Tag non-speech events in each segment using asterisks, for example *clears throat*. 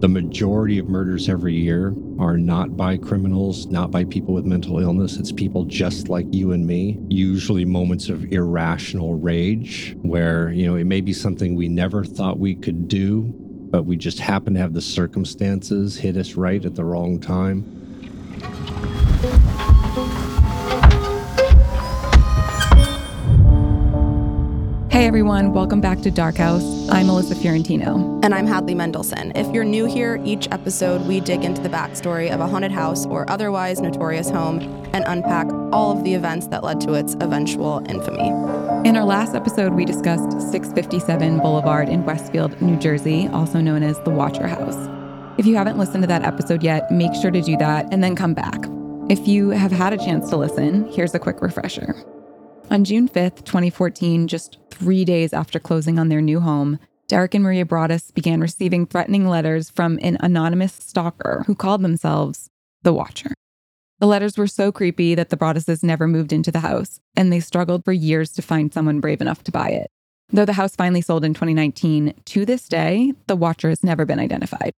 The majority of murders every year are not by criminals, not by people with mental illness. It's people just like you and me, usually moments of irrational rage where, you know, it may be something we never thought we could do, but we just happen to have the circumstances hit us right at the wrong time. Hey everyone, welcome back to Dark House. I'm Melissa Fiorentino. And I'm Hadley Mendelson. If you're new here, each episode we dig into the backstory of a haunted house or otherwise notorious home and unpack all of the events that led to its eventual infamy. In our last episode, we discussed 657 Boulevard in Westfield, New Jersey, also known as the Watcher House. If you haven't listened to that episode yet, make sure to do that and then come back. If you have had a chance to listen, here's a quick refresher. On June 5th, 2014, just three days after closing on their new home, Derek and Maria Broaddus began receiving threatening letters from an anonymous stalker who called themselves the Watcher. The letters were so creepy that the Broadduses never moved into the house, and they struggled for years to find someone brave enough to buy it. Though the house finally sold in 2019, to this day, the Watcher has never been identified.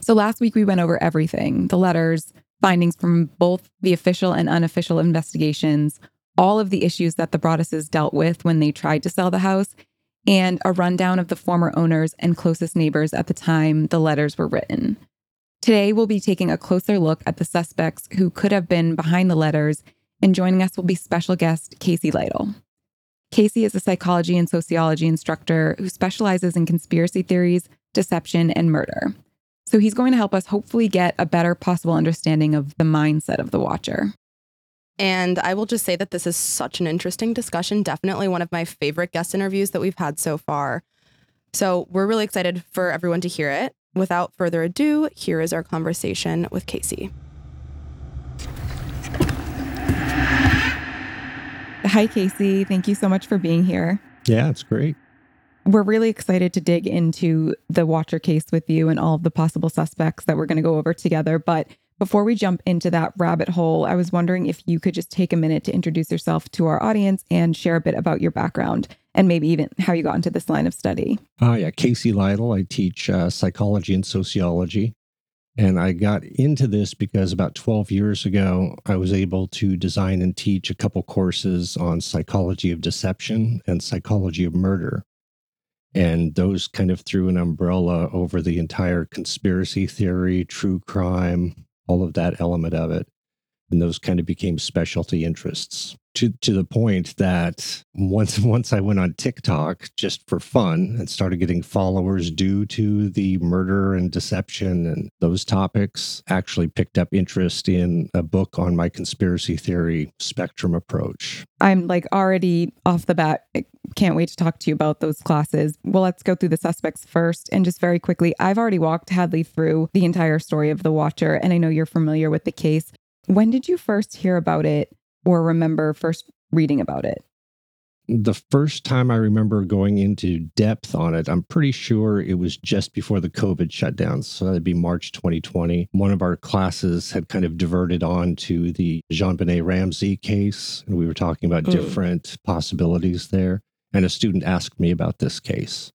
So last week we went over everything the letters, findings from both the official and unofficial investigations, all of the issues that the Broadduses dealt with when they tried to sell the house, and a rundown of the former owners and closest neighbors at the time the letters were written. Today, we'll be taking a closer look at the suspects who could have been behind the letters, and joining us will be special guest Casey Lytle. Casey is a psychology and sociology instructor who specializes in conspiracy theories, deception, and murder. So he's going to help us hopefully get a better possible understanding of the mindset of the Watcher. And I will just say that this is such an interesting discussion. Definitely one of my favorite guest interviews that we've had so far. So we're really excited for everyone to hear it. Without further ado, here is our conversation with Casey. Hi, Casey. Thank you so much for being here. Yeah, it's great. We're really excited to dig into the Watcher case with you and all of the possible suspects that we're going to go over together. But before we jump into that rabbit hole, I was wondering if you could just take a minute to introduce yourself to our audience and share a bit about your background and maybe even how you got into this line of study. Uh, yeah, Casey Lytle. I teach uh, psychology and sociology. And I got into this because about 12 years ago, I was able to design and teach a couple courses on psychology of deception and psychology of murder. And those kind of threw an umbrella over the entire conspiracy theory, true crime, all of that element of it. And those kind of became specialty interests to, to the point that once *laughs* once I went on TikTok just for fun and started getting followers due to the murder and deception and those topics, actually picked up interest in a book on my conspiracy theory spectrum approach. I'm like already off the bat. Can't wait to talk to you about those classes. Well, let's go through the suspects first. And just very quickly, I've already walked Hadley through the entire story of the Watcher, and I know you're familiar with the case. When did you first hear about it or remember first reading about it? The first time I remember going into depth on it, I'm pretty sure it was just before the COVID shutdowns. So that'd be March 2020. One of our classes had kind of diverted on to the JonBenét Ramsey case, and we were talking about mm. different possibilities there. And a student asked me about this case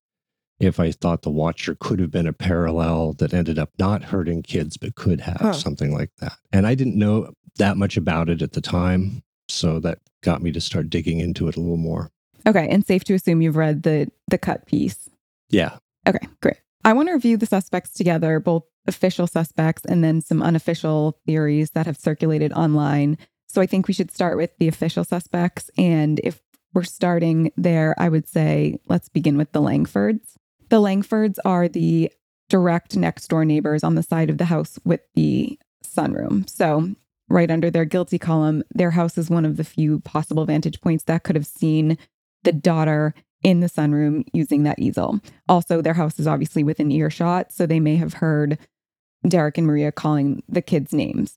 if I thought the Watcher could have been a parallel that ended up not hurting kids, but could have huh. something like that. And I didn't know that much about it at the time. So that got me to start digging into it a little more. Okay. And safe to assume you've read the the cut piece. Yeah. Okay, great. I want to review the suspects together, both official suspects and then some unofficial theories that have circulated online. So I think we should start with the official suspects. And if we're starting there, I would say let's begin with the Langfords. The Langfords are the direct next door neighbors on the side of the house with the sunroom. So right under their guilty column, their house is one of the few possible vantage points that could have seen the daughter in the sunroom using that easel. Also, their house is obviously within earshot, so they may have heard Derek and Maria calling the kids names.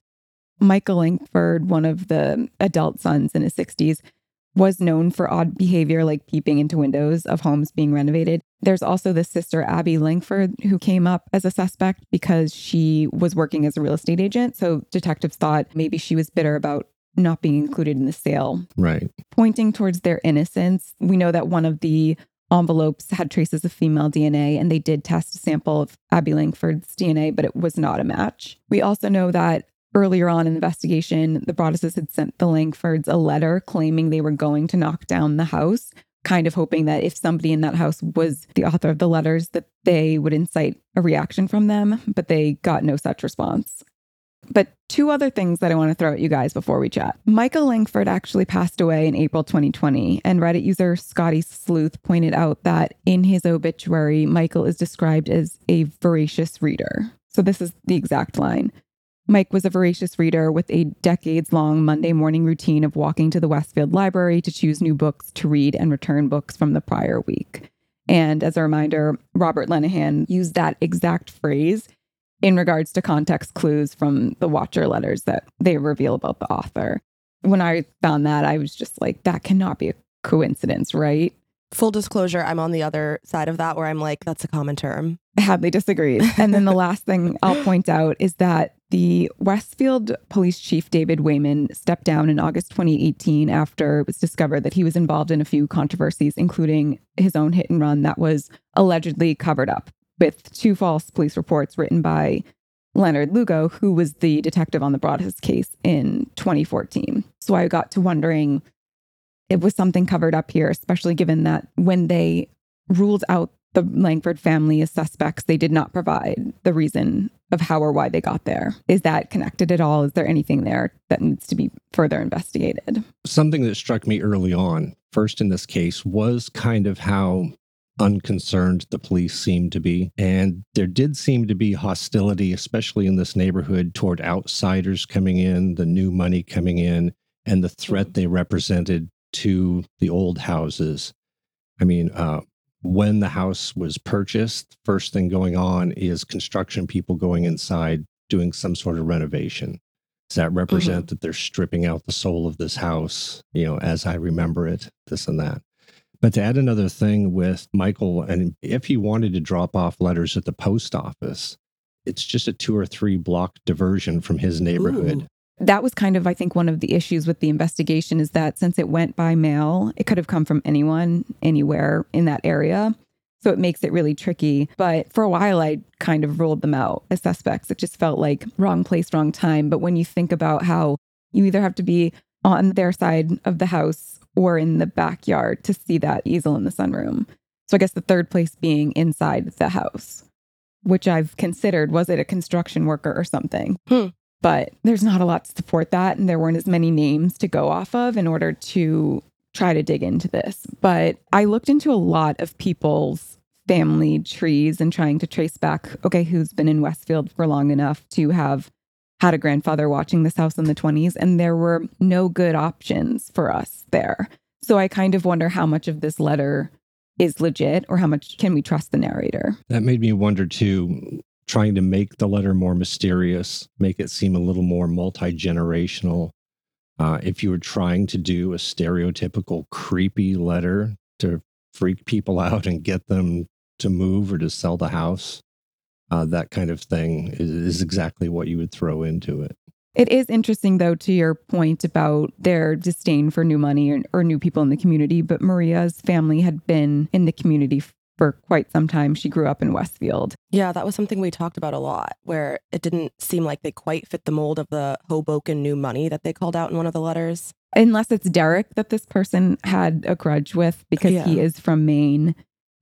Michael Langford, one of the adult sons in his 60s, was known for odd behavior like peeping into windows of homes being renovated. There's also the sister, Abby Langford, who came up as a suspect because she was working as a real estate agent. So detectives thought maybe she was bitter about not being included in the sale. Right. Pointing towards their innocence, we know that one of the envelopes had traces of female DNA, and they did test a sample of Abby Langford's DNA, but it was not a match. We also know that earlier on in the investigation, the Broadduses had sent the Langfords a letter claiming they were going to knock down the house, kind of hoping that if somebody in that house was the author of the letters, that they would incite a reaction from them, but they got no such response. But two other things that I want to throw at you guys before we chat. Michael Langford actually passed away in April 2020, and Reddit user Scotty Sleuth pointed out that in his obituary, Michael is described as a voracious reader. So this is the exact line. Mike was a voracious reader with a decades long Monday morning routine of walking to the Westfield Library to choose new books to read and return books from the prior week. And as a reminder, Robert Lenehan used that exact phrase in regards to context clues from the Watcher letters that they reveal about the author. When I found that, I was just like, that cannot be a coincidence, right? Full disclosure, I'm on the other side of that where I'm like, that's a common term. Hadley disagrees. And then the *laughs* last thing I'll point out is that the Westfield Police Chief David Wayman stepped down in August 2018 after it was discovered that he was involved in a few controversies, including his own hit and run that was allegedly covered up with two false police reports written by Leonard Lugo, who was the detective on the Broaddus case in 2014. So I got to wondering it was something covered up here, especially given that when they ruled out the Langford family as suspects, they did not provide the reason of how or why they got there. Is that connected at all? Is there anything there that needs to be further investigated? Something that struck me early on, first in this case, was kind of how unconcerned the police seemed to be. And there did seem to be hostility, especially in this neighborhood, toward outsiders coming in, the new money coming in, and the threat they represented to the old houses. I mean, uh, when the house was purchased, first thing going on is construction people going inside doing some sort of renovation. Does that represent mm-hmm. that they're stripping out the soul of this house, you know, as I remember it, this and that? But to add another thing with Michael, and if he wanted to drop off letters at the post office, it's just a two or three block diversion from his neighborhood. Ooh. That was kind of, I think, one of the issues with the investigation is that since it went by mail, it could have come from anyone, anywhere in that area. So it makes it really tricky. But for a while, I kind of ruled them out as suspects. It just felt like wrong place, wrong time. But when you think about how you either have to be on their side of the house or in the backyard to see that easel in the sunroom. So I guess the third place being inside the house, which I've considered was it a construction worker or something? Hmm. But there's not a lot to support that. And there weren't as many names to go off of in order to try to dig into this. But I looked into a lot of people's family trees and trying to trace back, okay, who's been in Westfield for long enough to have had a grandfather watching this house in the 20s, and there were no good options for us there. So I kind of wonder how much of this letter is legit or how much can we trust the narrator. That made me wonder too, trying to make the letter more mysterious, make it seem a little more multi generational. Uh, if you were trying to do a stereotypical creepy letter to freak people *laughs* out and get them to move or to sell the house, uh, that kind of thing is, is exactly what you would throw into it. It is interesting, though, to your point about their disdain for new money or, or, new people in the community. But Maria's family had been in the community for quite some time. She grew up in Westfield. Yeah, that was something we talked about a lot, where it didn't seem like they quite fit the mold of the Hoboken new money that they called out in one of the letters. Unless it's Derek that this person had a grudge with because yeah. he is from Maine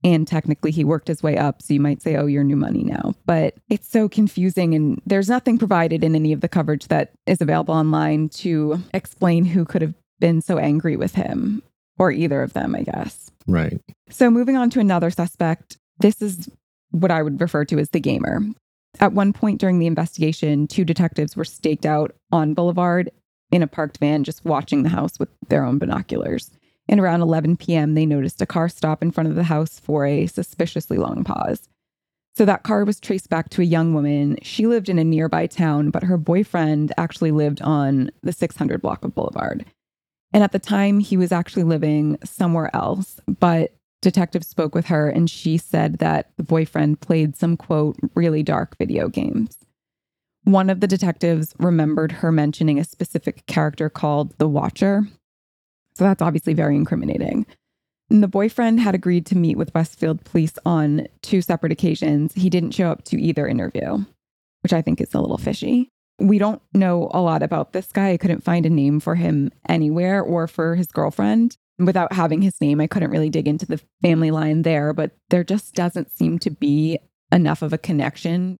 and technically, he worked his way up. So you might say, oh, you're new money now. But it's so confusing. And there's nothing provided in any of the coverage that is available online to explain who could have been so angry with him or either of them, I guess. Right. So moving on to another suspect, this is what I would refer to as the gamer. At one point during the investigation, two detectives were staked out on Boulevard in a parked van, just watching the house with their own binoculars. And around 11 p.m., they noticed a car stop in front of the house for a suspiciously long pause. So that car was traced back to a young woman. She lived in a nearby town, but her boyfriend actually lived on the 600 block of Boulevard. And at the time, he was actually living somewhere else. But detectives spoke with her, and she said that the boyfriend played some, quote, really dark video games. One of the detectives remembered her mentioning a specific character called the Watcher, so that's obviously very incriminating. And the boyfriend had agreed to meet with Westfield police on two separate occasions. He didn't show up to either interview, which I think is a little fishy. We don't know a lot about this guy. I couldn't find a name for him anywhere or for his girlfriend. Without having his name, I couldn't really dig into the family line there, but there just doesn't seem to be enough of a connection.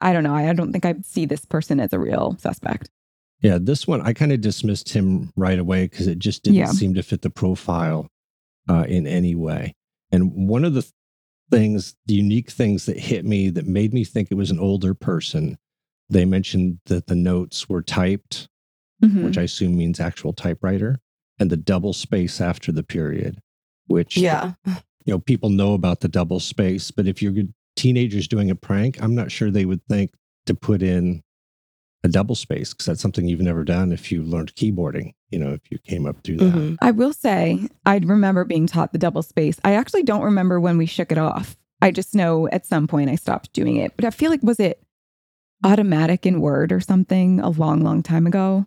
I don't know. I don't think I see this person as a real suspect. Yeah, this one I kind of dismissed him right away because it just didn't Yeah. seem to fit the profile uh, in any way. And one of the th- things, the unique things that hit me that made me think it was an older person, they mentioned that the notes were typed, Mhm. which I assume means actual typewriter, and the double space after the period, which Yeah. you know people know about the double space, but if you're teenagers doing a prank, I'm not sure they would think to put in a double space because that's something you've never done if you learned keyboarding. You know, if you came up through that. Mhm. I will say, I remember being taught the double space. I actually don't remember when we shook it off. I just know at some point I stopped doing it. But I feel like, was it automatic in Word or something a long, long time ago?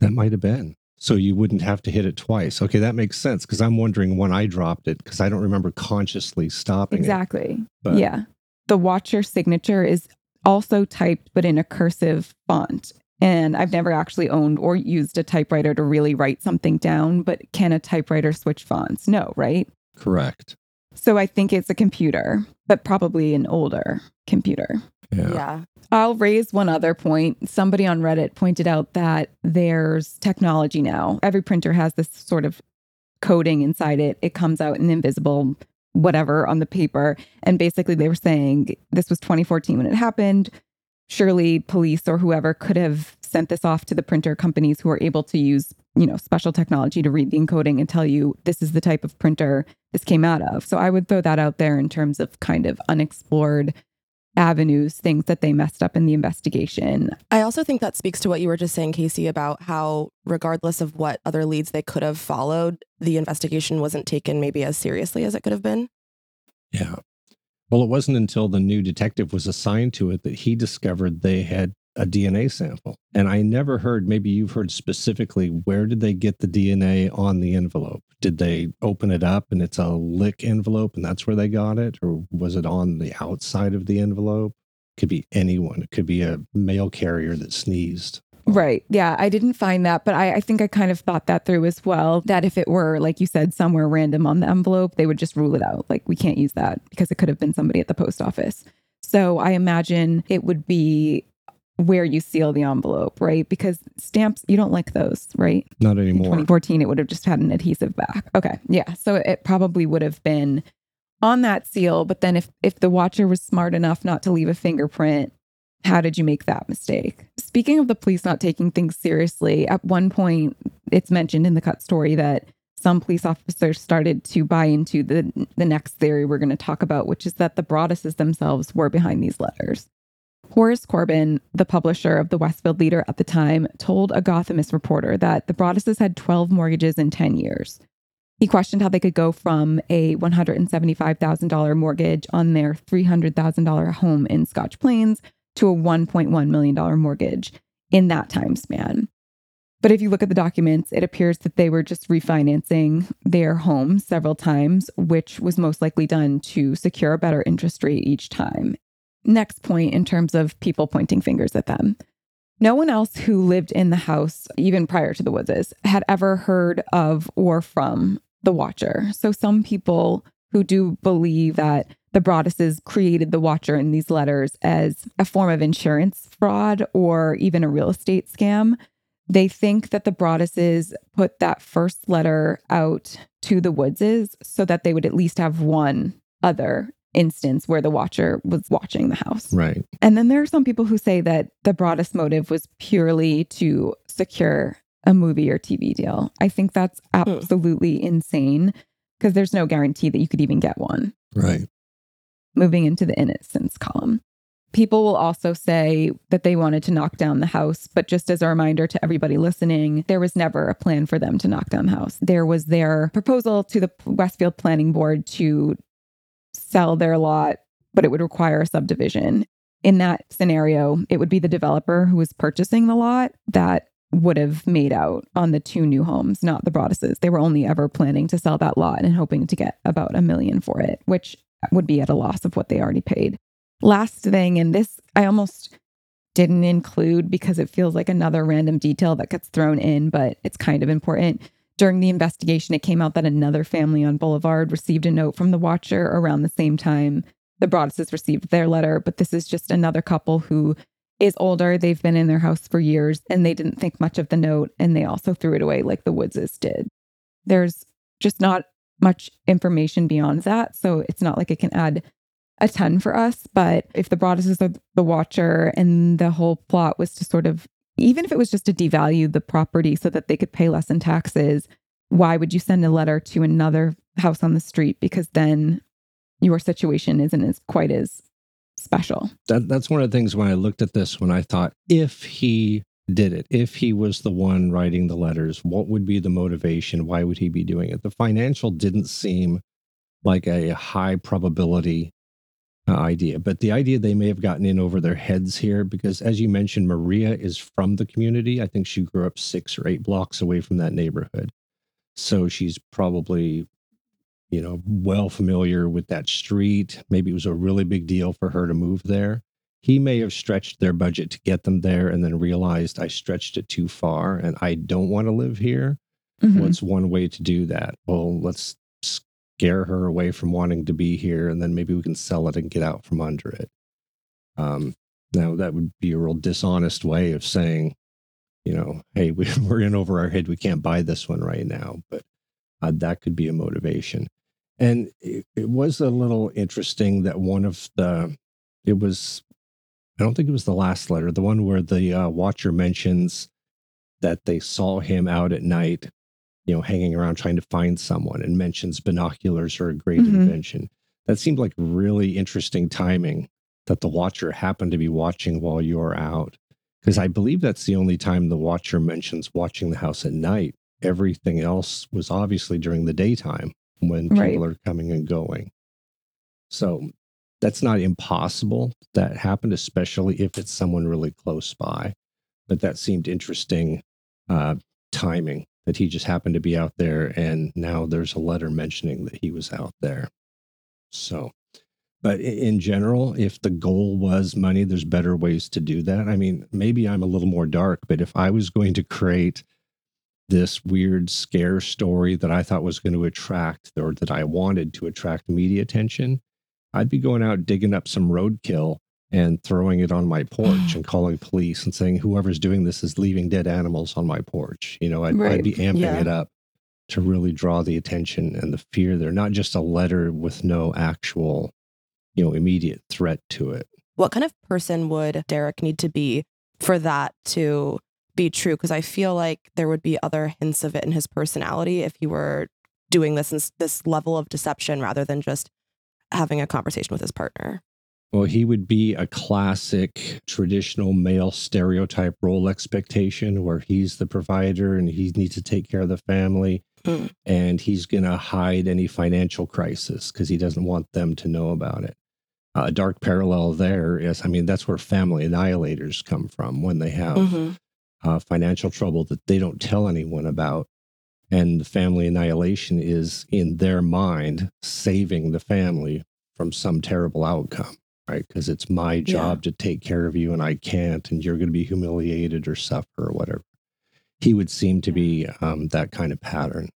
That might have been. So you wouldn't have to hit it twice. Okay, that makes sense because I'm wondering when I dropped it because I don't remember consciously stopping it. Exactly. But- yeah. The watcher signature is also typed, but in a cursive font. And I've never actually owned or used a typewriter to really write something down, but can a typewriter switch fonts? No, right? Correct. So I think it's a computer, but probably an older computer. Yeah. Yeah. I'll raise one other point. Somebody on Reddit pointed out that there's technology now. Every printer has this sort of coding inside it. It comes out in invisible whatever on the paper. And basically, they were saying this was 2014 when it happened. Surely police or whoever could have sent this off to the printer companies who are able to use, you know, special technology to read the encoding and tell you this is the type of printer this came out of. So I would throw that out there in terms of kind of unexplored avenues, things that they messed up in the investigation. I also think that speaks to what you were just saying, Casey, about how, regardless of what other leads they could have followed, the investigation wasn't taken maybe as seriously as it could have been. Yeah. Well, it wasn't until the new detective was assigned to it that he discovered they had a DNA sample. And I never heard, maybe you've heard specifically, where did they get the DNA on the envelope? Did they open it up and it's a lick envelope and that's where they got it? Or was it on the outside of the envelope? Could be anyone. It could be a mail carrier that sneezed. Right. Yeah. I didn't find that, but I, I think I kind of thought that through as well. That if it were, like you said, somewhere random on the envelope, they would just rule it out. Like, we can't use that because it could have been somebody at the post office. So I imagine it would be where you seal the envelope, right? Because stamps, you don't like those, right? Not In anymore. 2014, it would have just had an adhesive back. Okay. Yeah. So it probably would have been on that seal. But then if, if the watcher was smart enough not to leave a fingerprint, how did you make that mistake? Speaking of the police not taking things seriously, at one point, it's mentioned in the cut story that some police officers started to buy into the, the next theory we're going to talk about, which is that the Broadduses themselves were behind these letters. Horace Corbin, the publisher of the Westfield Leader at the time, told a Gothamist reporter that the Broadduses had 12 mortgages in 10 years. He questioned how they could go from a $175,000 mortgage on their $300,000 home in Scotch Plains to a $1.1 million mortgage in that time span. But if you look at the documents, it appears that they were just refinancing their home several times, which was most likely done to secure a better interest rate each time. Next point in terms of people pointing fingers at them. No one else who lived in the house, even prior to the Woodses, had ever heard of or from the Watcher. So some people who do believe that the Broadduses created the Watcher in these letters as a form of insurance fraud or even a real estate scam. They think that the Broadduses put that first letter out to the Woodses so that they would at least have one other instance where the Watcher was watching the house. Right. And then there are some people who say that the Broaddus motive was purely to secure a movie or TV deal. I think that's absolutely insane because there's no guarantee that you could even get one. Right. Moving into the innocence column. People will also say that they wanted to knock down the house, but just as a reminder to everybody listening, there was never a plan for them to knock down the house. There was their proposal to the Westfield Planning Board to sell their lot, but it would require a subdivision. In that scenario, it would be the developer who was purchasing the lot that would have made out on the two new homes, not the Broadduses. They were only ever planning to sell that lot and hoping to get about a million for it, which would be at a loss of what they already paid. Last thing, and this I almost didn't include because it feels like another random detail that gets thrown in, but it's kind of important. During the investigation, it came out that another family on Boulevard received a note from the Watcher around the same time the Broadduses received their letter, but this is just another couple who is older. They've been in their house for years and they didn't think much of the note and they also threw it away like the Woodses did. There's just not much information beyond that. So it's not like it can add a ton for us. But if the Broadduses are the watcher and the whole plot was to sort of, even if it was just to devalue the property so that they could pay less in taxes, why would you send a letter to another house on the street? Because then your situation isn't as quite as special. That, that's one of the things when I looked at this, when I thought, if he did it, if he was the one writing the letters, what would be the motivation? Why would he be doing it? The financial didn't seem like a high probability uh, idea, but the idea they may have gotten in over their heads here, because as you mentioned, Maria is from the community. I think she grew up six or eight blocks away from that neighborhood. So she's probably you know, well familiar with that street. Maybe it was a really big deal for her to move there. He may have stretched their budget to get them there and then realized I stretched it too far and I don't want to live here. Mm-hmm. What's one way to do that? Well, let's scare her away from wanting to be here and then maybe we can sell it and get out from under it. Um, now, that would be a real dishonest way of saying, you know, hey, we, *laughs* we're in over our head. We can't buy this one right now. But uh, that could be a motivation. And it, it was a little interesting that one of the, it was, I don't think it was the last letter, the one where the uh, watcher mentions that they saw him out at night, you know, hanging around trying to find someone and mentions binoculars are a great mm-hmm. invention. That seemed like really interesting timing that the watcher happened to be watching while you're out. Because I believe that's the only time the watcher mentions watching the house at night. Everything else was obviously during the daytime when people right. are coming and going. So that's not impossible. That happened, especially if it's someone really close by. But that seemed interesting uh, timing that he just happened to be out there. And now there's a letter mentioning that he was out there. So, but in general, if the goal was money, there's better ways to do that. I mean, maybe I'm a little more dark, but if I was going to create this weird scare story that I thought was going to attract or that I wanted to attract media attention, I'd be going out digging up some roadkill and throwing it on my porch *sighs* and calling police and saying whoever's doing this is leaving dead animals on my porch. You know, I'd, right. I'd be amping yeah. it up to really draw the attention and the fear there, not just a letter with no actual, you know, immediate threat to it. What kind of person would Derek need to be for that to be true because I feel like there would be other hints of it in his personality if he were doing this this level of deception rather than just having a conversation with his partner. Well, he would be a classic traditional male stereotype role expectation where he's the provider and he needs to take care of the family mm. and he's going to hide any financial crisis because he doesn't want them to know about it. A dark parallel there is, I mean, that's where family annihilators come from when they have mm-hmm uh, financial trouble that they don't tell anyone about. And the family annihilation is in their mind saving the family from some terrible outcome, right? Because it's my job yeah. to take care of you and I can't, and you're going to be humiliated or suffer or whatever. He would seem to be um, that kind of pattern.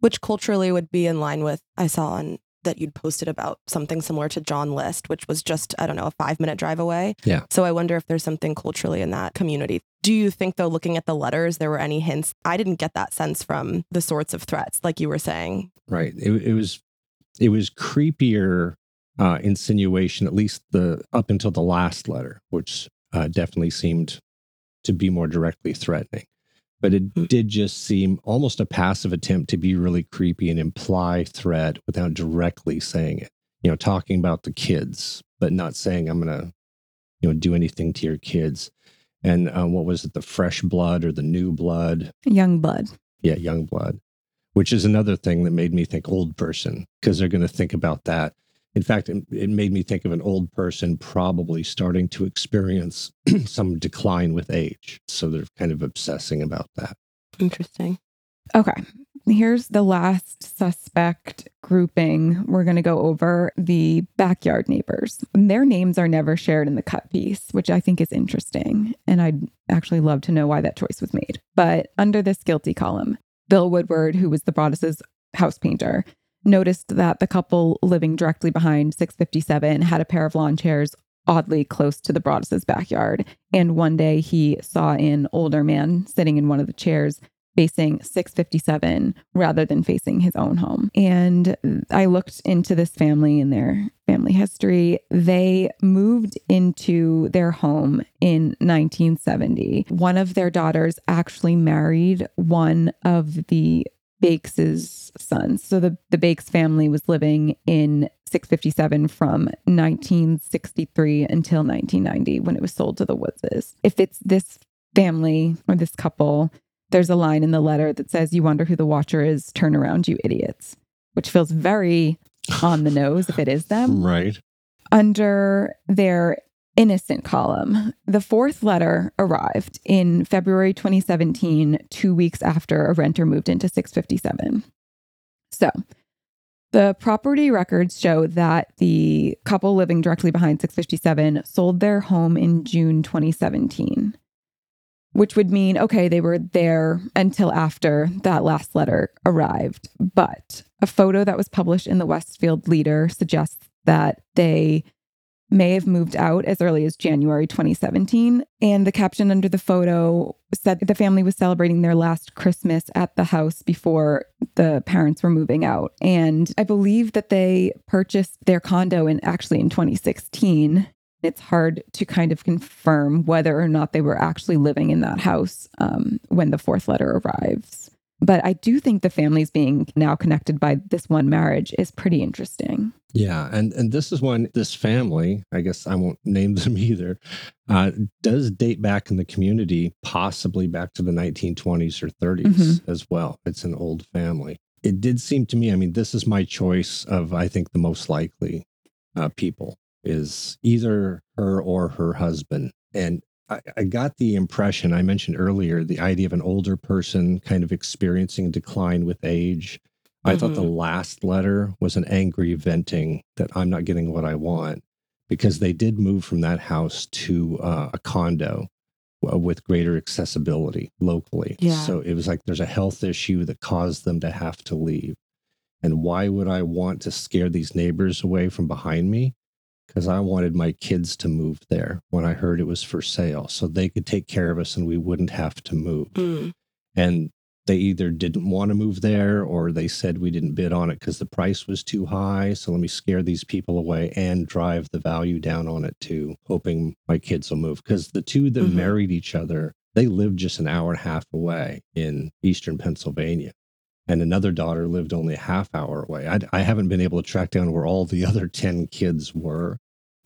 Which culturally would be in line with, I saw on that you'd posted about something similar to John List, which was just, I don't know, a five minute drive away. Yeah. So I wonder if there's something culturally in that community. Do you think, though, looking at the letters, there were any hints? I didn't get that sense from the sorts of threats, like you were saying. Right. It, it was, it was creepier uh, insinuation, at least the up until the last letter, which uh, definitely seemed to be more directly threatening but it hmm. did just seem almost a passive attempt to be really creepy and imply threat without directly saying it. You know, talking about the kids, but not saying I'm going to, you know, do anything to your kids. And um, what was it, the fresh blood or the new blood? Young blood. Yeah, young blood, which is another thing that made me think old person because they're going to think about that. In fact, it, it made me think of an old person probably starting to experience *clears throat* some decline with age. So they're kind of obsessing about that. Interesting. Okay. Here's the last suspect grouping. We're going to go over the backyard neighbors. Their names are never shared in the cut piece, which I think is interesting. And I'd actually love to know why that choice was made. But under this guilty column, Bill Woodward, who was the Broaddus's house painter, noticed that the couple living directly behind 657 had a pair of lawn chairs oddly close to the Broaddus's backyard. And one day he saw an older man sitting in one of the chairs facing 657 rather than facing his own home. And I looked into this family and their family history. They moved into their home in 1970. One of their daughters actually married one of the Bakes's sons. So the, the Bakes family was living in 657 from 1963 until 1990 when it was sold to the Woodses. If it's this family or this couple, there's a line in the letter that says, You wonder who the watcher is, turn around, you idiots, which feels very on the nose if it is them. *laughs* Right. Under their innocent column, the fourth letter arrived in February 2017, two weeks after a renter moved into 657. So, the property records show that the couple living directly behind 657 sold their home in June 2017 which would mean, okay, they were there until after that last letter arrived. But a photo that was published in the Westfield Leader suggests that they may have moved out as early as January 2017. And the caption under the photo said that the family was celebrating their last Christmas at the house before the parents were moving out. And I believe that they purchased their condo in actually in 2016 it's hard to kind of confirm whether or not they were actually living in that house um, when the fourth letter arrives. But I do think the families being now connected by this one marriage is pretty interesting. Yeah, and and this is one this family, I guess I won't name them *laughs* either, uh, does date back in the community, possibly back to the 1920s or 30s mm-hmm. as well. It's an old family. It did seem to me, I mean, this is my choice of I think the most likely uh, people is either her or her husband. And I, I, got the impression I mentioned earlier the idea of an older person kind of experiencing a decline with age. I mm-hmm. thought the mm-hmm. last letter was an angry venting that I'm not getting what I want because they did move from that house to uh, a condo with greater accessibility locally. Yeah. So it was like there's a health issue that caused them to have to leave. And why would I want to scare these neighbors away from behind me? Because I wanted my kids to move there when I heard it was for sale so they could take care of us and we wouldn't have to move. Mm. And they either didn't want to move there or they said we didn't bid on it because the price was too high. So let me scare these people away and drive the value down on it too, hoping my kids will move. Because the two that mm-hmm. married each other, they lived just an hour and a half away in eastern Pennsylvania and another daughter lived only a half hour away. I, I, haven't been able to track down where all the *laughs* other 10 kids were.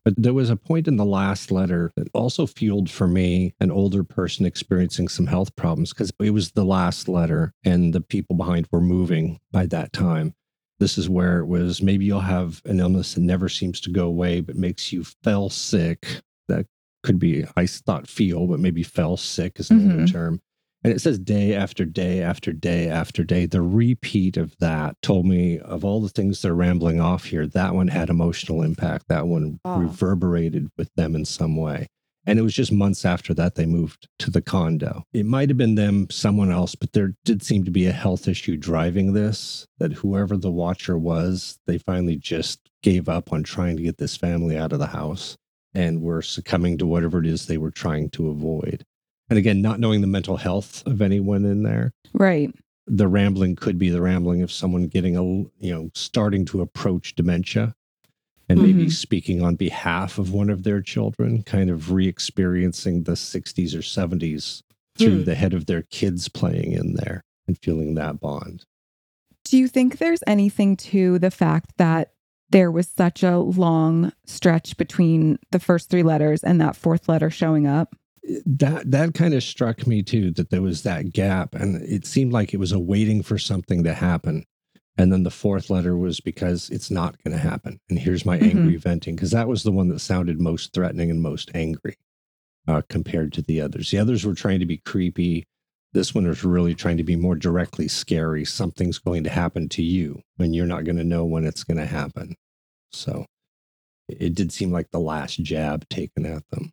But there was a point in the last letter that also fueled for me an older person experiencing some health problems because it was the last letter and the people behind were moving by that time. This is where it was maybe you'll have an illness that never seems to go away but makes you fell sick. That could be, I thought feel, but maybe fell sick is another mm-hmm. term. And it says day after day after day after day. The repeat of that told me of all the things they're rambling off here, that one had emotional impact. That one oh. reverberated with them in some way. And it was just months after that they moved to the condo. It might have been them, someone else, but there did seem to be a health issue driving this. That whoever the watcher was, they finally just gave up on trying to get this family out of the house and were succumbing to whatever it is they were trying to avoid. And again, not knowing the mental health of anyone in there. Right. The rambling could be the rambling of someone getting a, you know, starting to approach dementia and mm-hmm. maybe speaking on behalf of one of their children, kind of re experiencing the 60s or 70s through hmm. the head of their kids playing in there and feeling that bond. Do you think there's anything to the fact that there was such a long stretch between the first three letters and that fourth letter showing up? That that kind of struck me too that there was that gap and it seemed like it was a waiting for something to happen And then the fourth letter was because it's not going to happen. And here's my angry venting, because that was the one that sounded most threatening and most angry uh, compared to the others. The others were trying to be creepy. This one is really trying to be more directly scary. Something's going to happen to you, and you're not going to know when it's going to happen. So it did seem like the last jab taken at them.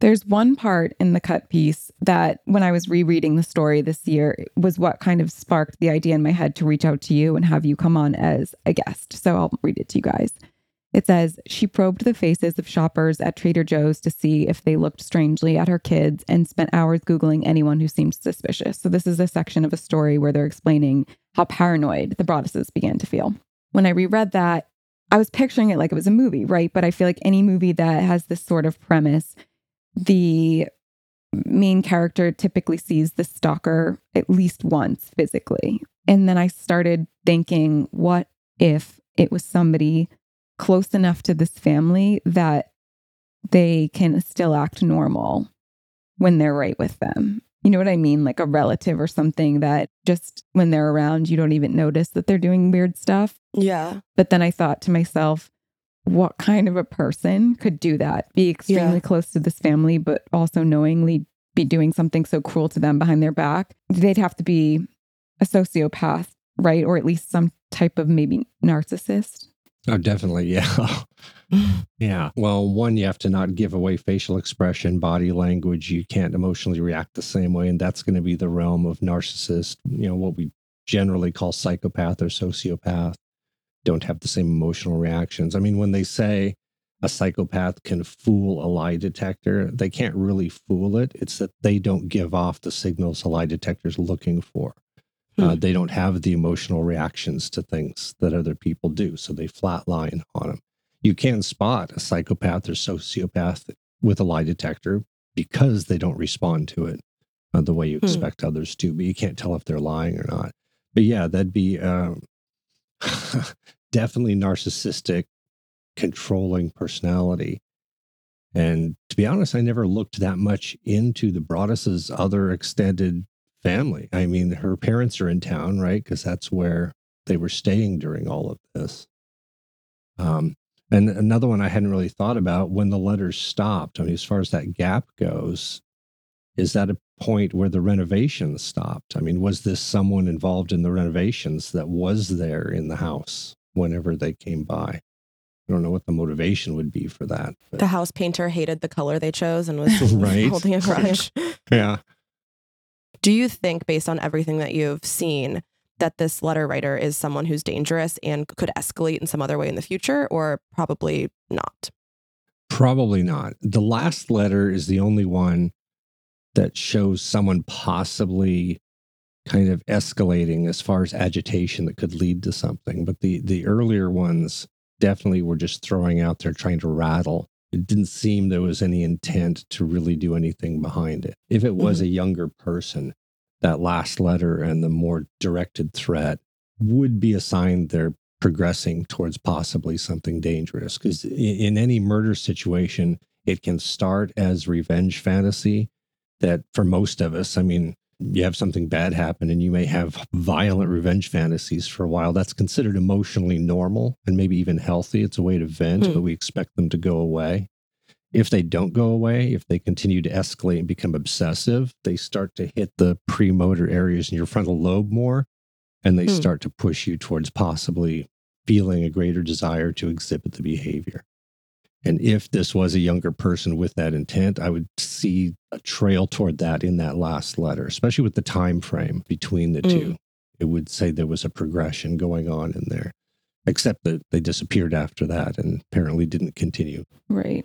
There's one part in the cut piece that, when I was rereading the story this year, was what kind of sparked the idea in my head to reach out to you and have you come on as a guest. So I'll read it to you guys. It says, She probed the faces of shoppers at Trader Joe's to see if they looked strangely at her kids and spent hours Googling anyone who seemed suspicious. So, this is a section of a story where they're explaining how paranoid the Broadduses began to feel. When I reread that, I was picturing it like it was a movie, right? But I feel like any movie that has this sort of premise, the main character typically sees the stalker at least once physically. And then I started thinking, what if it was somebody close enough to this family that they can still act normal when they're right with them? You know what I mean? Like a relative or something that just when they're around, you don't even notice that they're doing weird stuff. Yeah. But then I thought to myself, what kind of a person could do that? Be extremely Yeah. close to this family, but also knowingly be doing something so cruel to them behind their back? They'd have to be a sociopath, right? Or at least some type of maybe narcissist. Oh, definitely. Yeah. *laughs* yeah. Well, one, you have to not give away facial expression, body language. You can't emotionally react the same way. And that's going to be the realm of narcissist, you know, what we generally call psychopath or sociopath. Don't have the same emotional reactions. I mean, when they say a psychopath can fool a lie detector, they can't really fool it. It's that they don't give off the signals a lie detector's looking for. Uh, Hmm. they don't have the emotional reactions to things that other people do. So they flatline on them. You can spot a psychopath or sociopath with a lie detector because they don't respond to it uh, the way you Hmm. expect others to, but you can't tell if they're lying or not. But yeah, that'd be um, *laughs* definitely narcissistic, controlling personality. And to be honest, I never looked that much into the Broaddus's other extended family. I mean, her parents are in town, right? Because that's where they were staying during all of this. Um, and another one I hadn't really thought about when the letters stopped. I mean, as far as that gap goes, is that a point where the renovations stopped? I mean, was this someone involved in the renovations that was there in the house whenever they came by? I don't know what the motivation would be for that. but- The house painter hated the color they chose and was *laughs* *laughs* Right. holding a grudge. *laughs* yeah. Do you think, based on everything that you've seen, that this letter writer is someone who's dangerous and could escalate in some other way in the future, or probably not? Probably not. The last letter is the only one that shows someone possibly kind of escalating as far as agitation that could lead to something. But the the earlier ones definitely were just throwing out there trying to rattle. It didn't seem there was any intent to really do anything behind it. If it was mm-hmm. a younger person, that last letter and the more directed threat would be a sign they're progressing towards possibly something dangerous. Because in any murder situation, it can start as revenge fantasy that for most of us, I mean, you have something bad happen and you may have violent revenge fantasies for a while. That's considered emotionally normal and maybe even healthy. It's a way to vent, Hmm. but we expect them to go away. If they don't go away, if they continue to escalate and become obsessive, they start to hit the premotor areas in your frontal lobe more and they Hmm. start to push you towards possibly feeling a greater desire to exhibit the behavior. And if this was a younger person with that intent, I would see a trail toward that in that last letter, especially with the time frame between the Mm. two. It would say there was a progression going on in there, except that they disappeared after that and apparently didn't continue. Right.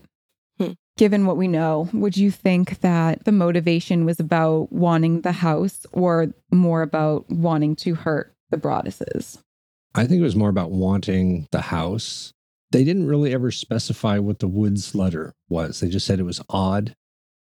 given what we know, would you think that the motivation was about wanting the house or more about wanting to hurt the Broadduses? I think it was more about wanting the house. They didn't really ever specify what the Woods letter was. They just said it was odd,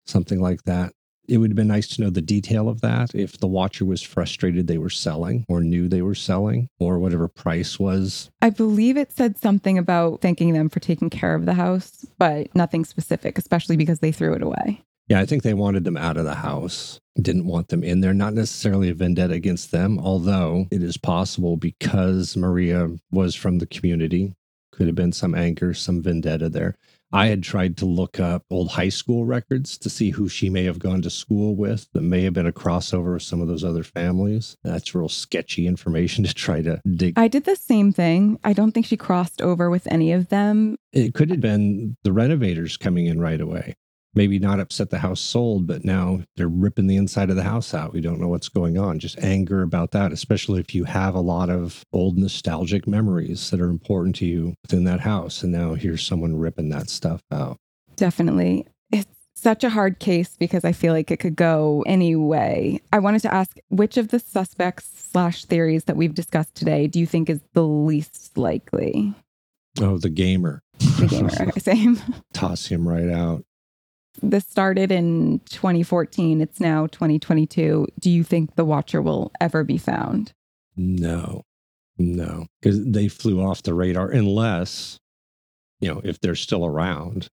something like that. It would have been nice to know the detail of that if the watcher was frustrated they were selling or knew they were selling or whatever price was. I believe it said something about thanking them for taking care of the house, but nothing specific, especially because they threw it away. Yeah, I think they wanted them out of the house, didn't want them in there. Not necessarily a vendetta against them, although it is possible because Maria was from the community, could have been some anger, some vendetta there. I had tried to look up old high school records to see who she may have gone to school with that may have been a crossover with some of those other families. That's real sketchy information *laughs* to try to dig. I did the same thing. I don't think she crossed over with any of them. It could have been the renovators coming in right away maybe not upset the house sold, but now they're ripping the inside of the house out. We don't know what's going on. Just anger about that, especially if you have a lot of old nostalgic memories that are important to you within that house. And now here's someone ripping that stuff out. Definitely. It's such a hard case because I feel like it could go any way. I wanted to ask which of the suspects slash theories that we've discussed today do you think is the least likely? Oh, the gamer. The gamer. Okay, *laughs* same. Toss him right out this started in 2014. It's now 2022. Do you think the Watcher will ever be found? No, no, because they flew off the radar unless, you know, if they're still around,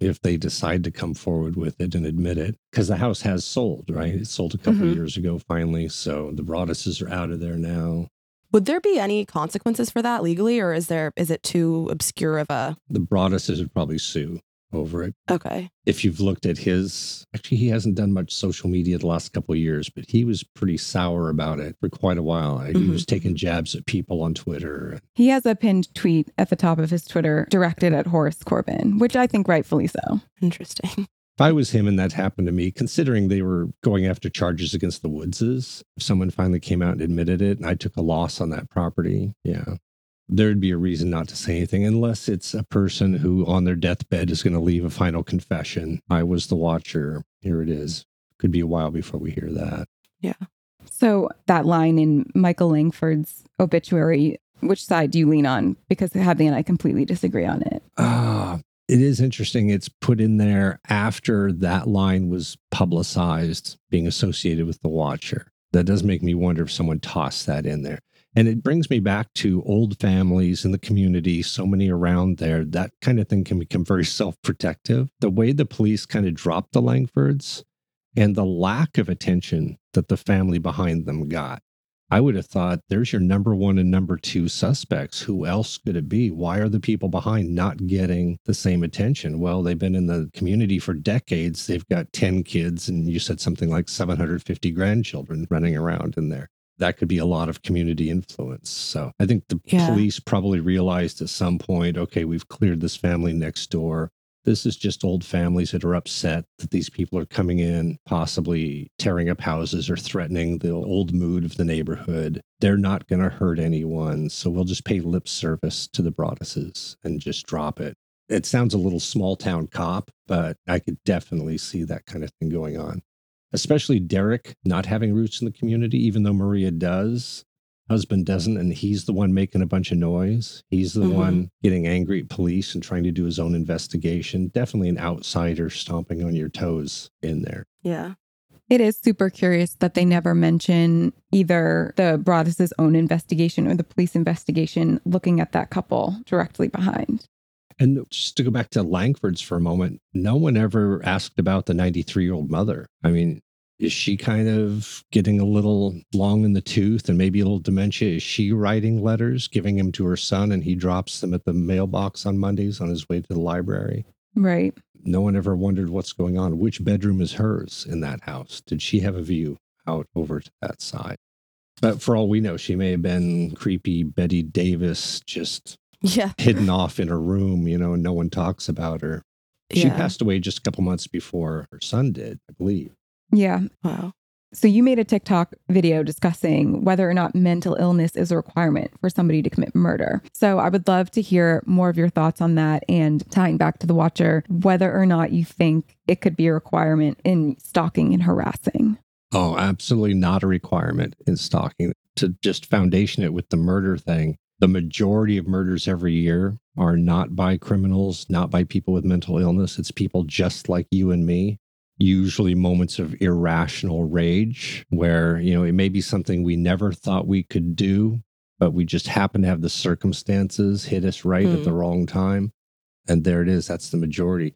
if they decide to come forward with it and admit it, because the house has sold, right? It sold a couple mm-hmm. years ago finally. So the Broadduses are out of there now. Would there be any consequences for that legally, or is there is it too obscure of a? The Broadduses would probably sue over it. Okay. If you've looked at his, actually, he hasn't done much social media the last couple of years, but he was pretty sour about it for quite a while. Mm-hmm. He was taking jabs at people on Twitter. He has a pinned tweet at the top of his Twitter directed at Horace Corbin, which I think rightfully so. Interesting. If I was him and that happened to me, considering they were going after charges against the Woodses, if someone finally came out and admitted it and I took a loss on that property, yeah, there'd be a reason not to say anything unless it's a person who on their deathbed is going to leave a final confession. I was the watcher. Here it is. Could be a while before we hear that. Yeah. So that line in Michael Langford's obituary, which side do you lean on? Because Hadley and I completely disagree on it. Ah, uh, it is interesting. It's put in there after that line was publicized, being associated with the watcher. That does make me wonder if someone tossed that in there. And it brings me back to old families in the community, so many around there. That kind of thing can become very *laughs* self protective. The way the police kind of dropped the Langfords and the lack of attention that the family behind them got. I would have thought there's your number one and number two suspects. Who else could it be? Why are the people behind not getting the same attention? Well, they've been in the community for decades. They've got 10 kids, and you said something like 750 grandchildren running around in there that could be a lot of community influence. So I think the yeah. police probably realized at some point, okay, we've cleared this family next door. This is just old families that are upset that these people are coming in, possibly tearing up houses or threatening the old mood of the neighborhood. They're not going to hurt anyone. So we'll just pay lip service to the Broadduses and just drop it. It sounds a little small town cop, but I could definitely see that kind of thing going on especially Derek not having roots in the community, even though Maria does. Husband doesn't, and he's the one making a bunch of noise. He's the mm-hmm. one getting angry at police and trying to do his own investigation. Definitely an outsider stomping on your toes in there. Yeah. It is super curious that they never mention either the Broaddus's own investigation or the police investigation looking at that couple directly behind. And just to go back to Langford's for a moment, no one ever asked about the 93 year old mother. I mean, is she kind of getting a little long in the tooth and maybe a little dementia? Is she writing letters, giving them to her son, and he drops them at the mailbox on Mondays on his way to the library? Right. No one ever wondered what's going on. Which bedroom is hers in that house? Did she have a view out over to that side? But for all we know, she may have been creepy Bette Davis, just yeah. *laughs* hidden off in her room, you know, and no one talks about her. She yeah. passed away just a couple months before her son did, I believe. Yeah. Wow. So, you made a TikTok video discussing whether or not mental illness is a requirement for somebody to commit murder. So, I would love to hear more of your thoughts on that and tying back to the watcher, whether or not you think it could be a requirement in stalking and harassing. Oh, absolutely not a requirement in stalking. To just foundation it with the murder thing, the majority of murders every year are not by criminals, not by people with mental illness. It's people just like you and me usually moments of irrational rage where, you know, it may be something we never thought we could do, but we just happen to have the circumstances hit us right at Hmm. the wrong time. And there it is. That's the majority.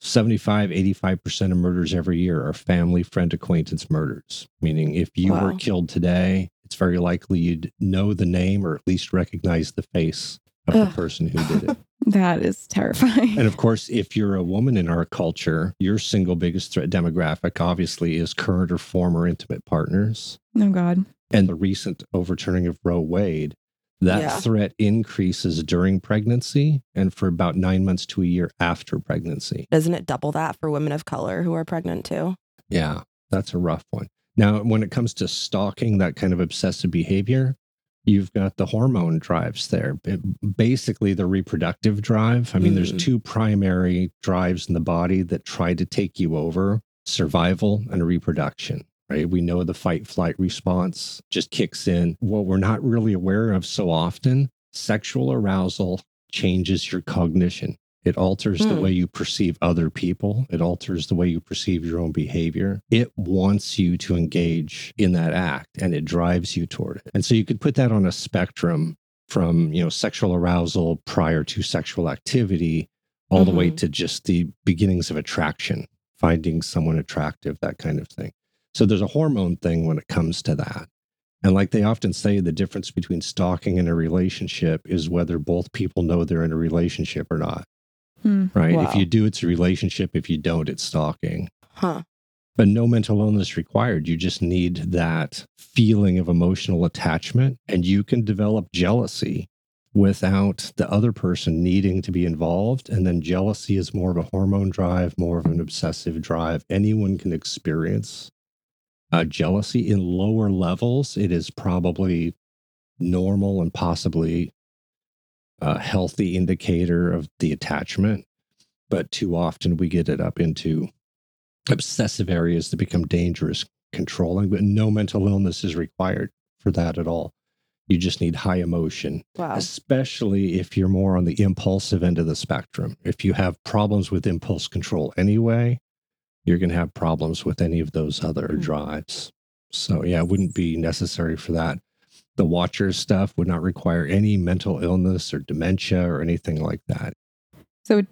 75, 85% of murders every year are family, friend, acquaintance murders. Meaning, if you were killed today, it's very likely you'd know the name or at least recognize the face of the person who did it. *laughs* That is terrifying. And of course, if you're a woman in our culture, your single biggest threat demographic obviously is current or former intimate partners. oh, God. And the recent overturning of Roe Wade, that Yeah. threat increases during pregnancy and for about nine months to a year after pregnancy. Doesn't it double that for women of color who are pregnant too? Yeah, that's a rough one. Now, when it comes to stalking, that kind of obsessive behavior, you've got the hormone drives there. It- basically, the reproductive drive. I mean, there's Mm. two primary drives in the body that try to take you over survival and reproduction. Right. We know the fight flight response just kicks in. What we're not really aware of so often sexual arousal changes your cognition. It alters the Hmm. way you perceive other people. It alters the way you perceive your own behavior. It wants you to engage in that act and it drives you toward it. And so you could put that on a spectrum from, you know, sexual arousal prior to sexual activity all the way Mhm. to just the beginnings of attraction, finding someone attractive, that kind of thing. So there's a hormone thing when it comes to that. And like they often say, the difference between stalking and a relationship is whether both people know they're in a relationship or not Hmm. right? Wow. If you do, it's a relationship. If you don't, it's stalking. Huh. But no mental illness required. You just need that feeling of emotional attachment, and you can develop jealousy without the other person needing to be involved. And then jealousy is more of a hormone drive, more of an obsessive drive. Anyone can experience uh, jealousy in lower levels. It is probably normal and possibly a healthy indicator of the attachment. But too often we get it up into obsessive areas that become dangerous, controlling, but no mental illness is required for that at all. You just need high emotion, Wow. especially if you're more on the impulsive end of the spectrum. If you have problems with impulse control anyway, you're going to have problems with any of those other Hmm. drives. So, yeah, it wouldn't be necessary for that. The Watchers stuff would not require any mental illness or dementia or anything like that. So it